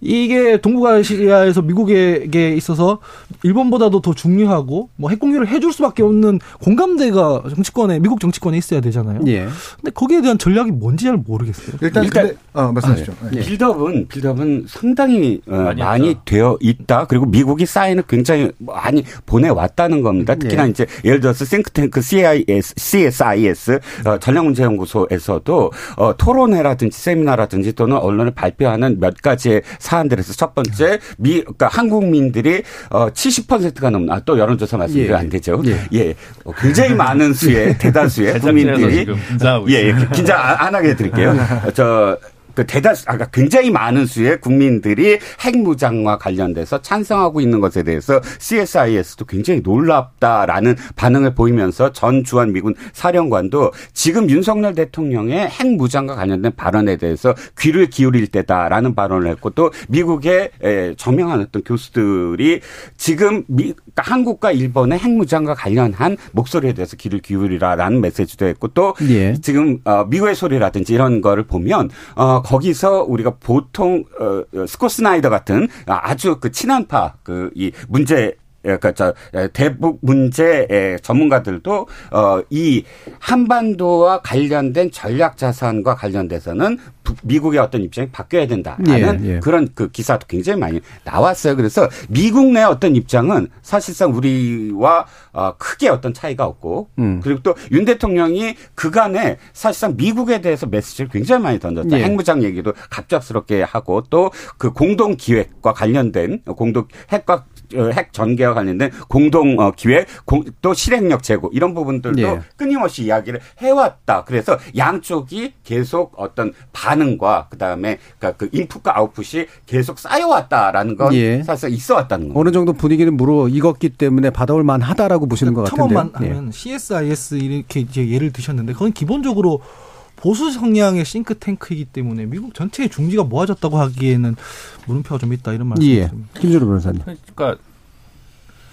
이게 동북아시아에서 미국에게 있어서 일본보다도 더 중요하고 뭐 핵공유를 해줄 수밖에 없는 공감대가 정치권에 미국 정치권에 있어야 되잖아요. 예. 근데 거기에 대한 전략이 뭔지 잘 모르겠어요. 일단 일단- 근데 어, 말씀하시죠. 네. 예. 빌드업은 빌드업은 상당히 어, 많이. 되어 있다. 그리고 미국이 사인을 굉장히 많이 보내왔다는 겁니다. 특히나 예. 이제 예를 들어서 싱크탱크 CIS, CSIS 어, 전략문제연구소에서도 어, 토론회라든지 세미나라든지 또는 언론에 발표하는 몇 가지의 사안들에서 첫 번째 미 그러니까 한국민들이 어, 70%가 넘는 아, 또 여론조사 말씀드리면 예. 안 되죠. 예. 예. 어, 굉장히 많은 수의 대다수의 (laughs) 국민들이 긴장하고 예, 예. 긴장 안, 안 하게 해 드릴게요. (laughs) 저, 그 대다수, 아까 굉장히 많은 수의 국민들이 핵무장과 관련돼서 찬성하고 있는 것에 대해서 CSIS도 굉장히 놀랍다라는 반응을 보이면서 전 주한 미군 사령관도 지금 윤석열 대통령의 핵무장과 관련된 발언에 대해서 귀를 기울일 때다라는 발언을 했고 또 미국의 에, 저명한 어떤 교수들이 지금 미, 그러니까 한국과 일본의 핵무장과 관련한 목소리에 대해서 귀를 기울이라라는 메시지도 했고 또 예. 지금 어, 미국의 소리라든지 이런 거를 보면 어, 거기서 우리가 보통 어, 어, 스코 스나이더 같은 아주 그 친한파 그 이 문제 그러니까 저 대북 문제 전문가들도 어 이 한반도와 관련된 전략 자산과 관련돼서는 미국의 어떤 입장이 바뀌어야 된다라는 예, 예. 그런 그 기사도 굉장히 많이 나왔어요. 그래서 미국 내 어떤 입장은 사실상 우리와 어 크게 어떤 차이가 없고 음. 그리고 또 윤 대통령이 그간에 사실상 미국에 대해서 메시지를 굉장히 많이 던졌다. 예. 핵무장 얘기도 갑작스럽게 하고 또 그 공동 기획과 관련된 공동 핵과 어, 핵 전개와 관련된 공동 어, 기획, 또 실행력 제고 이런 부분들도 예. 끊임없이 이야기를 해왔다. 그래서 양쪽이 계속 어떤 반 응과 그다음에 그러니까 그 인풋과 아웃풋이 계속 쌓여왔다라는 건 예. 사실 있어왔다는 거죠. 어느 정도 분위기는 무르 익었기 때문에 받아올 만하다라고 보시는 것 같은데요. 처음만 예. 하면 CSIS 이렇게 이제 예를 드셨는데 그건 기본적으로 보수 성향의 싱크탱크이기 때문에 미국 전체의 중지가 모아졌다고 하기에는 물음표가 좀 있다 이런 말씀입니다. 예. 김준호 변호사님. 그러니까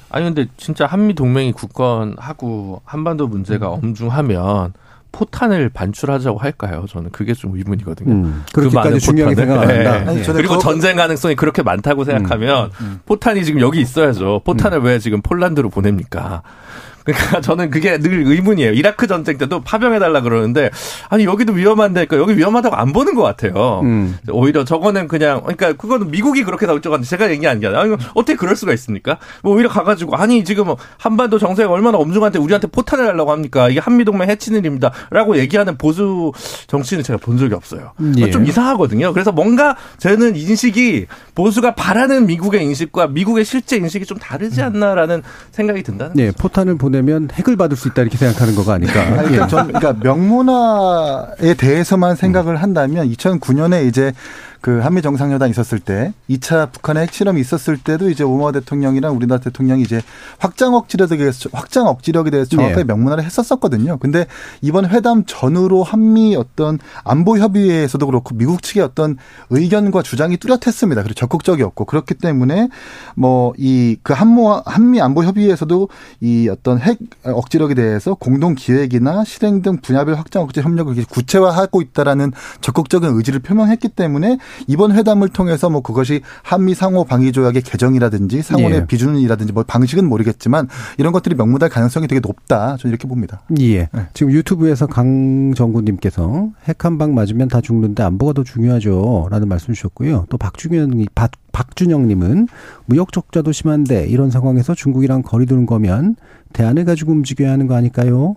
아니 근데 진짜 한미 동맹이 굳건하고 한반도 문제가 음. 엄중하면 포탄을 반출하자고 할까요? 저는 그게 좀 의문이거든요. 음, 그렇게까지 그 중요하게 생각한다. 네. 네. 그리고 전쟁 가능성이 그렇게 많다고 생각하면 음, 음. 포탄이 지금 여기 있어야죠. 포탄을 음. 왜 지금 폴란드로 보냅니까? 그러니까 (laughs) 저는 그게 늘 의문이에요. 이라크 전쟁 때도 파병해달라 그러는데 아니 여기도 위험한데 그러니까 여기 위험하다고 안 보는 것 같아요. 음. 오히려 저거는 그냥 그러니까 그거는 미국이 그렇게 결정한데 제가 얘기한 게 아니라 아니, 어떻게 그럴 수가 있습니까? 뭐 오히려 가가지고 아니 지금 한반도 정세가 얼마나 엄중한데 우리한테 포탄을 달라고 합니까? 이게 한미 동맹 해치는 일입니다라고 얘기하는 보수 정치는 제가 본 적이 없어요. 예. 좀 이상하거든요. 그래서 뭔가 저는 인식이 보수가 바라는 미국의 인식과 미국의 실제 인식이 좀 다르지 않나라는 생각이 든다는 네, 거죠. 포탄을 보내 되면 핵을 받을 수 있다 이렇게 생각하는 거가 아닐까. 그러니까, 예. 전, 그러니까 명문화에 대해서만 생각을 한다면 2009년에 이제 그 한미 정상회담 있었을 때 2차 북한의 핵실험이 있었을 때도 이제 오마 대통령이랑 우리나라 대통령이 이제 확장 억지력에 대해서 확장 억지력에 대해서 정확하게 네. 명문화를 했었었거든요. 근데 이번 회담 전후로 한미 어떤 안보 협의회에서도 그렇고 미국 측의 어떤 의견과 주장이 뚜렷했습니다. 그리고 적극적이었고 그렇기 때문에 뭐 이 그 한모 한미 안보 협의회에서도 이 어떤 핵 억지력에 대해서 공동 기획이나 실행 등 분야별 확장 억제 협력을 구체화하고 있다라는 적극적인 의지를 표명했기 때문에 이번 회담을 통해서 뭐 그것이 한미 상호 방위 조약의 개정이라든지 상호의 예. 비준이라든지 뭐 방식은 모르겠지만 이런 것들이 명문할 가능성이 되게 높다. 저는 이렇게 봅니다. 예. 네. 지금 유튜브에서 강정구님께서 핵 한 방 맞으면 다 죽는데 안보가 더 중요하죠라는 말씀 주셨고요. 또 박준영 박 박준영님은 무역 적자도 심한데 이런 상황에서 중국이랑 거리 두는 거면 대안을 가지고 움직여야 하는 거 아닐까요?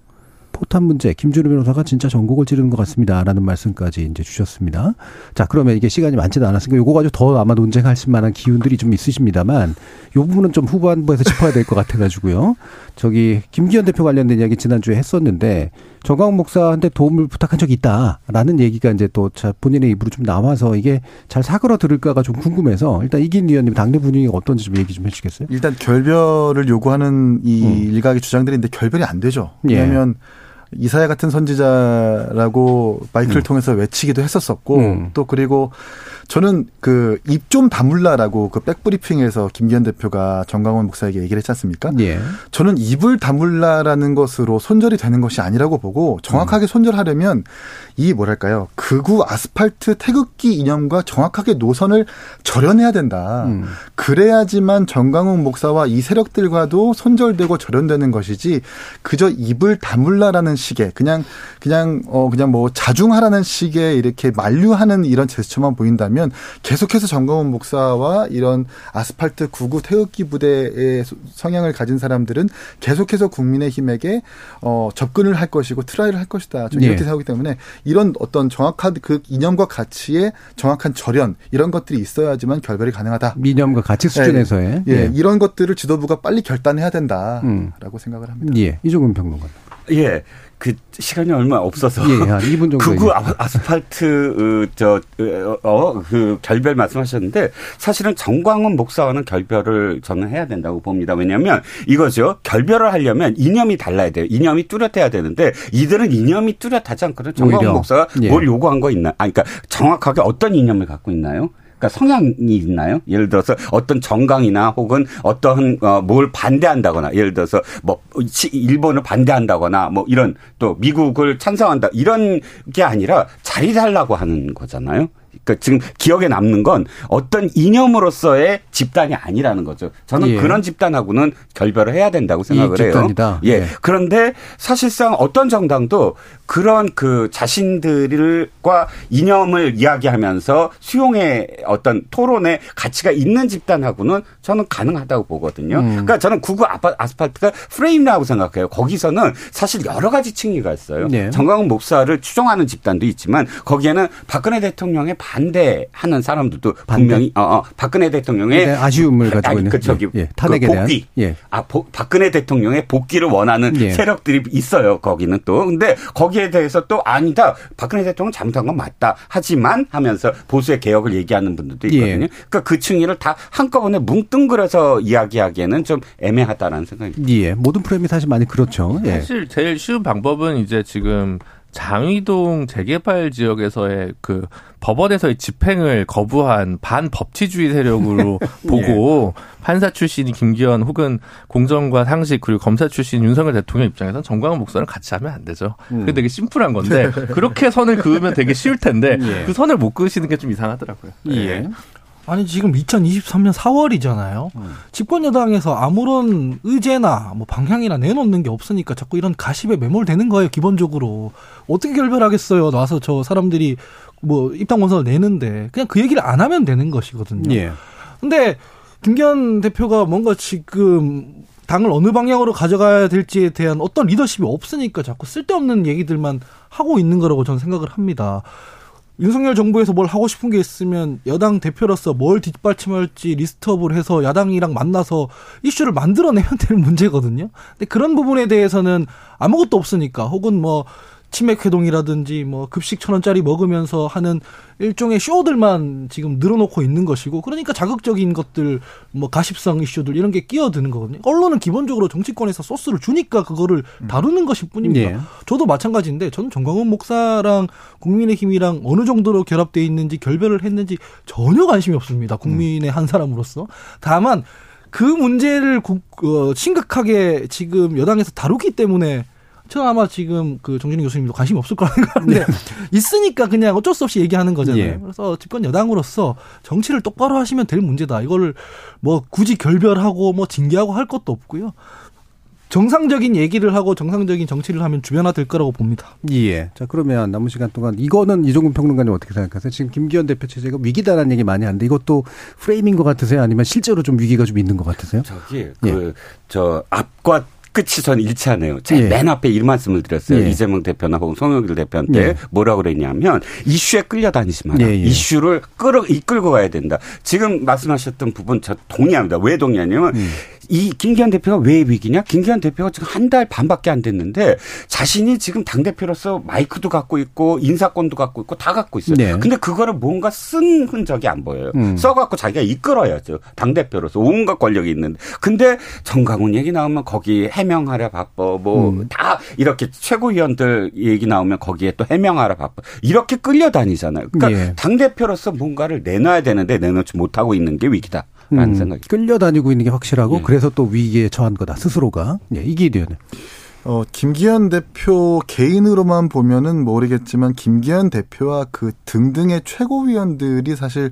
포탄 문제 김준우 변호사가 진짜 전곡을 찌르는 것 같습니다라는 말씀까지 이제 주셨습니다. 자 그러면 이게 시간이 많지도 않았으니까 요거 가지고 더 아마 논쟁할 만한 기운들이 좀 있으십니다만 요 부분은 좀 후반부에서 짚어야 될 것 같아가지고요. 저기 김기현 대표 관련된 이야기 지난주에 했었는데 정광훈 목사한테 도움을 부탁한 적이 있다라는 얘기가 이제 또 본인의 입으로 좀 나와서 이게 잘 사그러 들을까가 좀 궁금해서 일단 이긴 위원님 당내 분위기가 어떤지 좀 얘기 좀 해주시겠어요? 일단 결별을 요구하는 이 음. 일각의 주장들인데 결별이 안 되죠. 예. 왜냐하면 예. 이사야 같은 선지자라고 마이크를 음. 통해서 외치기도 했었었고 음. 또 그리고 저는 그 입 좀 다물라라고 그 백브리핑에서 김기현 대표가 정강원 목사에게 얘기를 했지 않습니까? 예. 저는 입을 다물라라는 것으로 손절이 되는 것이 아니라고 보고 정확하게 음. 손절하려면 이 뭐랄까요 극우 아스팔트 태극기 이념과 정확하게 노선을 절연해야 된다. 음. 그래야지만 정강훈 목사와 이 세력들과도 손절되고 절연되는 것이지 그저 입을 다물라라는 식의 그냥 그냥 어 그냥 뭐 자중하라는 식의 이렇게 만류하는 이런 제스처만 보인다면 계속해서 정강훈 목사와 이런 아스팔트 구구 태극기 부대의 성향을 가진 사람들은 계속해서 국민의힘에게 어 접근을 할 것이고 try를 할 것이다. 저는 이렇게 네. 생각하기 때문에 이런 어떤 정확한 그 이념과 가치의 정확한 절연 이런 것들이 있어야지만 결별이 가능하다. 이념과 가치 수준에서의 예, 예. 이런 것들을 지도부가 빨리 결단해야 된다라고 음. 생각을 합니다. 예, 이종훈 평론가. 예. 그 시간이 얼마 없어서 예, 한 2분 정도 그구 아스팔트 저어그 어, 결별 말씀하셨는데 사실은 정광훈 목사와는 결별을 저는 해야 된다고 봅니다. 왜냐하면 이거죠. 결별을 하려면 이념이 달라야 돼요. 이념이 뚜렷해야 되는데 이들은 이념이 뚜렷하지 않거든요. 정광훈 목사가 예. 뭘 요구한 거 있나? 아 그러니까 정확하게 어떤 이념을 갖고 있나요? 그러니까 성향이 있나요? 예를 들어서 어떤 정강이나 혹은 어떤 어, 뭘 반대한다거나 예를 들어서 뭐 일본을 반대한다거나 뭐 이런 또 미국을 찬성한다 이런 게 아니라 자리 달라고 하는 거잖아요. 그러니까 지금 기억에 남는 건 어떤 이념으로서의 집단이 아니라는 거죠. 저는 예. 그런 집단하고는 결별을 해야 된다고 생각을 이익 해요. 집단이다. 예. 네. 그런데 사실상 어떤 정당도 그런 그 자신들과 이념을 이야기하면서 수용의 어떤 토론의 가치가 있는 집단하고는 저는 가능하다고 보거든요. 음. 그러니까 저는 구구 아스팔트가 프레임이라고 생각해요. 거기서는 사실 여러 가지 층위가 있어요. 네. 정광훈 목사를 추종하는 집단도 있지만 거기에는 박근혜 대통령에 반대하는 사람들도 반대? 분명히 어, 어, 박근혜 대통령의 네, 아쉬움을 가지고 아니, 있는 그 저기 예, 예, 탄핵에 그 대한 복귀. 예. 아, 복- 박근혜 대통령의 복귀를 원하는 예. 세력들이 있어요. 거기는 또. 근데 거기에 대해서 또 아니다. 박근혜 대통령 잘못한 건 맞다. 하지만 하면서 보수의 개혁을 얘기하는 분들도 있거든요. 예. 그러니까 그 층위를 다 한꺼번에 뭉뚱그려서 이야기하기에는 좀 애매하다라는 생각이 듭니다. 예, 모든 프레임이 사실 많이 그렇죠. 예. 사실 제일 쉬운 방법은 이제 지금 장위동 재개발 지역에서의 그 법원에서의 집행을 거부한 반법치주의 세력으로 (laughs) 보고 판사 출신이 김기현 혹은 공정과 상식 그리고 검사 출신 윤석열 대통령 입장에서는 정광훈 목사는 같이 하면 안 되죠. 그게 되게 심플한 건데 그렇게 선을 그으면 되게 쉬울 텐데 (laughs) 예. 그 선을 못 그으시는 게 좀 이상하더라고요. 예. 아니 지금 2023년 4월이잖아요. 집권 여당에서 아무런 의제나 뭐 방향이나 내놓는 게 없으니까 자꾸 이런 가십에 매몰되는 거예요. 기본적으로 어떻게 결별하겠어요. 나와서 저 사람들이 뭐 입당 원서를 내는데 그냥 그 얘기를 안 하면 되는 것이거든요. 예. 근데 김기현 대표가 뭔가 지금 당을 어느 방향으로 가져가야 될지에 대한 어떤 리더십이 없으니까 자꾸 쓸데없는 얘기들만 하고 있는 거라고 저는 생각을 합니다. 윤석열 정부에서 뭘 하고 싶은 게 있으면 여당 대표로서 뭘 뒷받침할지 리스트업을 해서 야당이랑 만나서 이슈를 만들어내면 될 문제거든요. 근데 그런 부분에 대해서는 아무것도 없으니까 혹은 뭐 치맥 회동이라든지 뭐 급식 천 원짜리 먹으면서 하는 일종의 쇼들만 지금 늘어놓고 있는 것이고 그러니까 자극적인 것들 뭐 가십성 이슈들 이런 게 끼어드는 거거든요. 언론은 기본적으로 정치권에서 소스를 주니까 그거를 다루는 것일 뿐입니다. 예. 저도 마찬가지인데 저는 정광훈 목사랑 국민의힘이랑 어느 정도로 결합돼 있는지 결별을 했는지 전혀 관심이 없습니다. 국민의 한 사람으로서. 다만 그 문제를 국- 어, 심각하게 지금 여당에서 다루기 때문에 저는 아마 지금 그 정준희 교수님도 관심이 없을 거라는 생각하는데 (laughs) 있으니까 그냥 어쩔 수 없이 얘기하는 거잖아요. 예. 그래서 집권 여당으로서 정치를 똑바로 하시면 될 문제다. 이거를 뭐 굳이 결별하고 뭐 징계하고 할 것도 없고요. 정상적인 얘기를 하고 정상적인 정치를 하면 주변화 될 거라고 봅니다. 예. 자, 그러면 남은 시간 동안 이거는 이종근 평론가님 어떻게 생각하세요? 지금 김기현 대표 체제가 위기다라는 얘기 많이 하는데 이것도 프레임인 것 같으세요? 아니면 실제로 좀 위기가 좀 있는 것 같으세요? 저기 그저 앞과 끝이 전 일치하네요. 제가 예. 맨 앞에 이 말씀을 드렸어요. 예. 이재명 대표나 혹은 송영길 대표한테 예. 뭐라고 그랬냐면 이슈에 끌려다니지 마라. 예, 예. 이슈를 끌어 이끌고 가야 된다. 지금 말씀하셨던 부분 저 동의합니다. 왜 동의하냐면 음. 이 김기현 대표가 왜 위기냐? 김기현 대표가 지금 한 달 반밖에 안 됐는데 자신이 지금 당 대표로서 마이크도 갖고 있고 인사권도 갖고 있고 다 갖고 있어요. 네. 근데 그거를 뭔가 쓴 흔적이 안 보여요. 음. 써갖고 자기가 이끌어야죠. 당 대표로서 온갖 권력이 있는데. 근데 정강훈 얘기 나오면 거기 해명하라 바빠. 뭐 음. 다 이렇게 최고위원들 얘기 나오면 거기에 또 해명하라 바빠. 이렇게 끌려다니잖아요. 그러니까 예. 당 대표로서 뭔가를 내놔야 되는데 내놓지 못하고 있는 게 위기다라는 음, 생각이. 끌려다니고 있는 게 확실하고 예. 그래서 또 위기에 처한 거다 스스로가. 예, 이기대요. 어, 김기현 대표 개인으로만 보면은 모르겠지만 김기현 대표와 그 등등의 최고위원들이 사실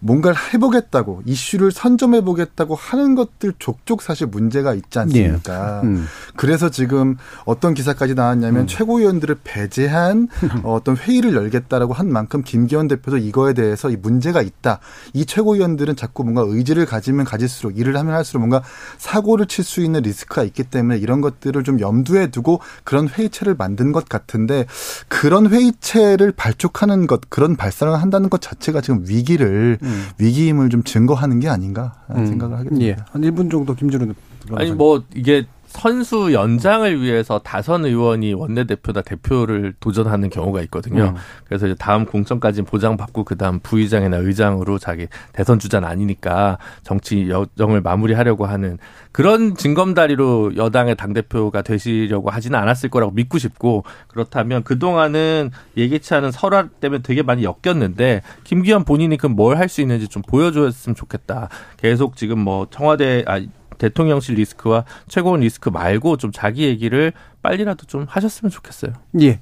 뭔가를 해보겠다고 이슈를 선점해보겠다고 하는 것들 족족 사실 문제가 있지 않습니까? 음. 그래서 지금 어떤 기사까지 나왔냐면 최고위원들을 배제한 어, (laughs) 어떤 회의를 열겠다라고 한 만큼 김기현 대표도 이거에 대해서 이 문제가 있다. 이 최고위원들은 자꾸 뭔가 의지를 가지면 가질수록 일을 하면 할수록 뭔가 사고를 칠 수 있는 리스크가 있기 때문에 이런 것들을 좀 염두에 두고 그런 회의체를 만든 것 같은데 그런 회의체를 발족하는 것 그런 발상을 한다는 것 자체가 지금 위기를 위기임을 좀 증거하는 게 아닌가 하는 생각을 하게 됩니다. 예. 한 1분 정도 김준우 아니 뭐 이게 선수 연장을 위해서 다선 의원이 원내대표나 대표를 도전하는 경우가 있거든요. 음. 그래서 이제 다음 공천까지 보장받고 그다음 부의장이나 의장으로 자기 대선 주자는 아니니까 정치 여정을 마무리하려고 하는 그런 징검다리로 여당의 당 대표가 되시려고 하지는 않았을 거라고 믿고 싶고 그렇다면 그 동안은 예기치 않은 설화 때문에 되게 많이 엮였는데 김기현 본인이 그뭘할 수 있는지 좀 보여줬으면 좋겠다. 계속 지금 뭐 청와대 아 대통령실 리스크와 최고원 리스크 말고 좀 자기 얘기를 빨리라도 좀 하셨으면 좋겠어요. 예.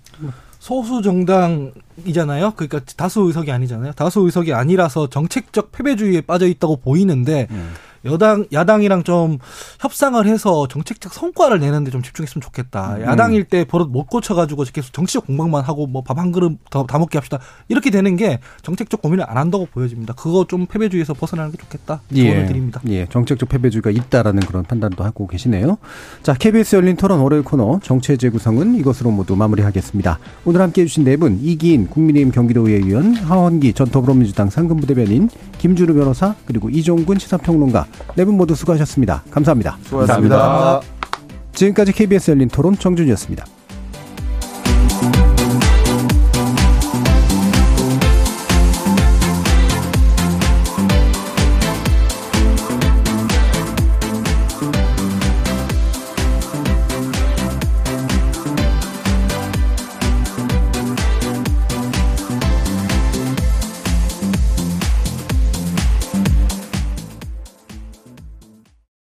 소수 정당이잖아요. 그러니까 다수 의석이 아니잖아요. 다수 의석이 아니라서 정책적 패배주의에 빠져 있다고 보이는데 음. 여당 야당이랑 좀 협상을 해서 정책적 성과를 내는데 좀 집중했으면 좋겠다. 음. 야당일 때 버릇 못 고쳐가지고 계속 정치적 공방만 하고 뭐 밥 한 그릇 더, 다 먹게 합시다. 이렇게 되는 게 정책적 고민을 안 한다고 보여집니다. 그거 좀 패배주의에서 벗어나는 게 좋겠다. 조언을 드립니다. 예, 정책적 패배주의가 있다라는 그런 판단도 하고 계시네요. 자, KBS 열린 토론 월요일 코너 정치의 재구성은 이것으로 모두 마무리하겠습니다. 오늘 함께 해주신 네 분, 이기인 국민의힘 경기도의회 의원, 하원기 전 더불어민주당 상근부대변인, 김주루 변호사, 그리고 이종근 시사평론가 네 분 모두 수고하셨습니다. 감사합니다. 수고하셨습니다. 지금까지 KBS 열린 토론 정준이었습니다.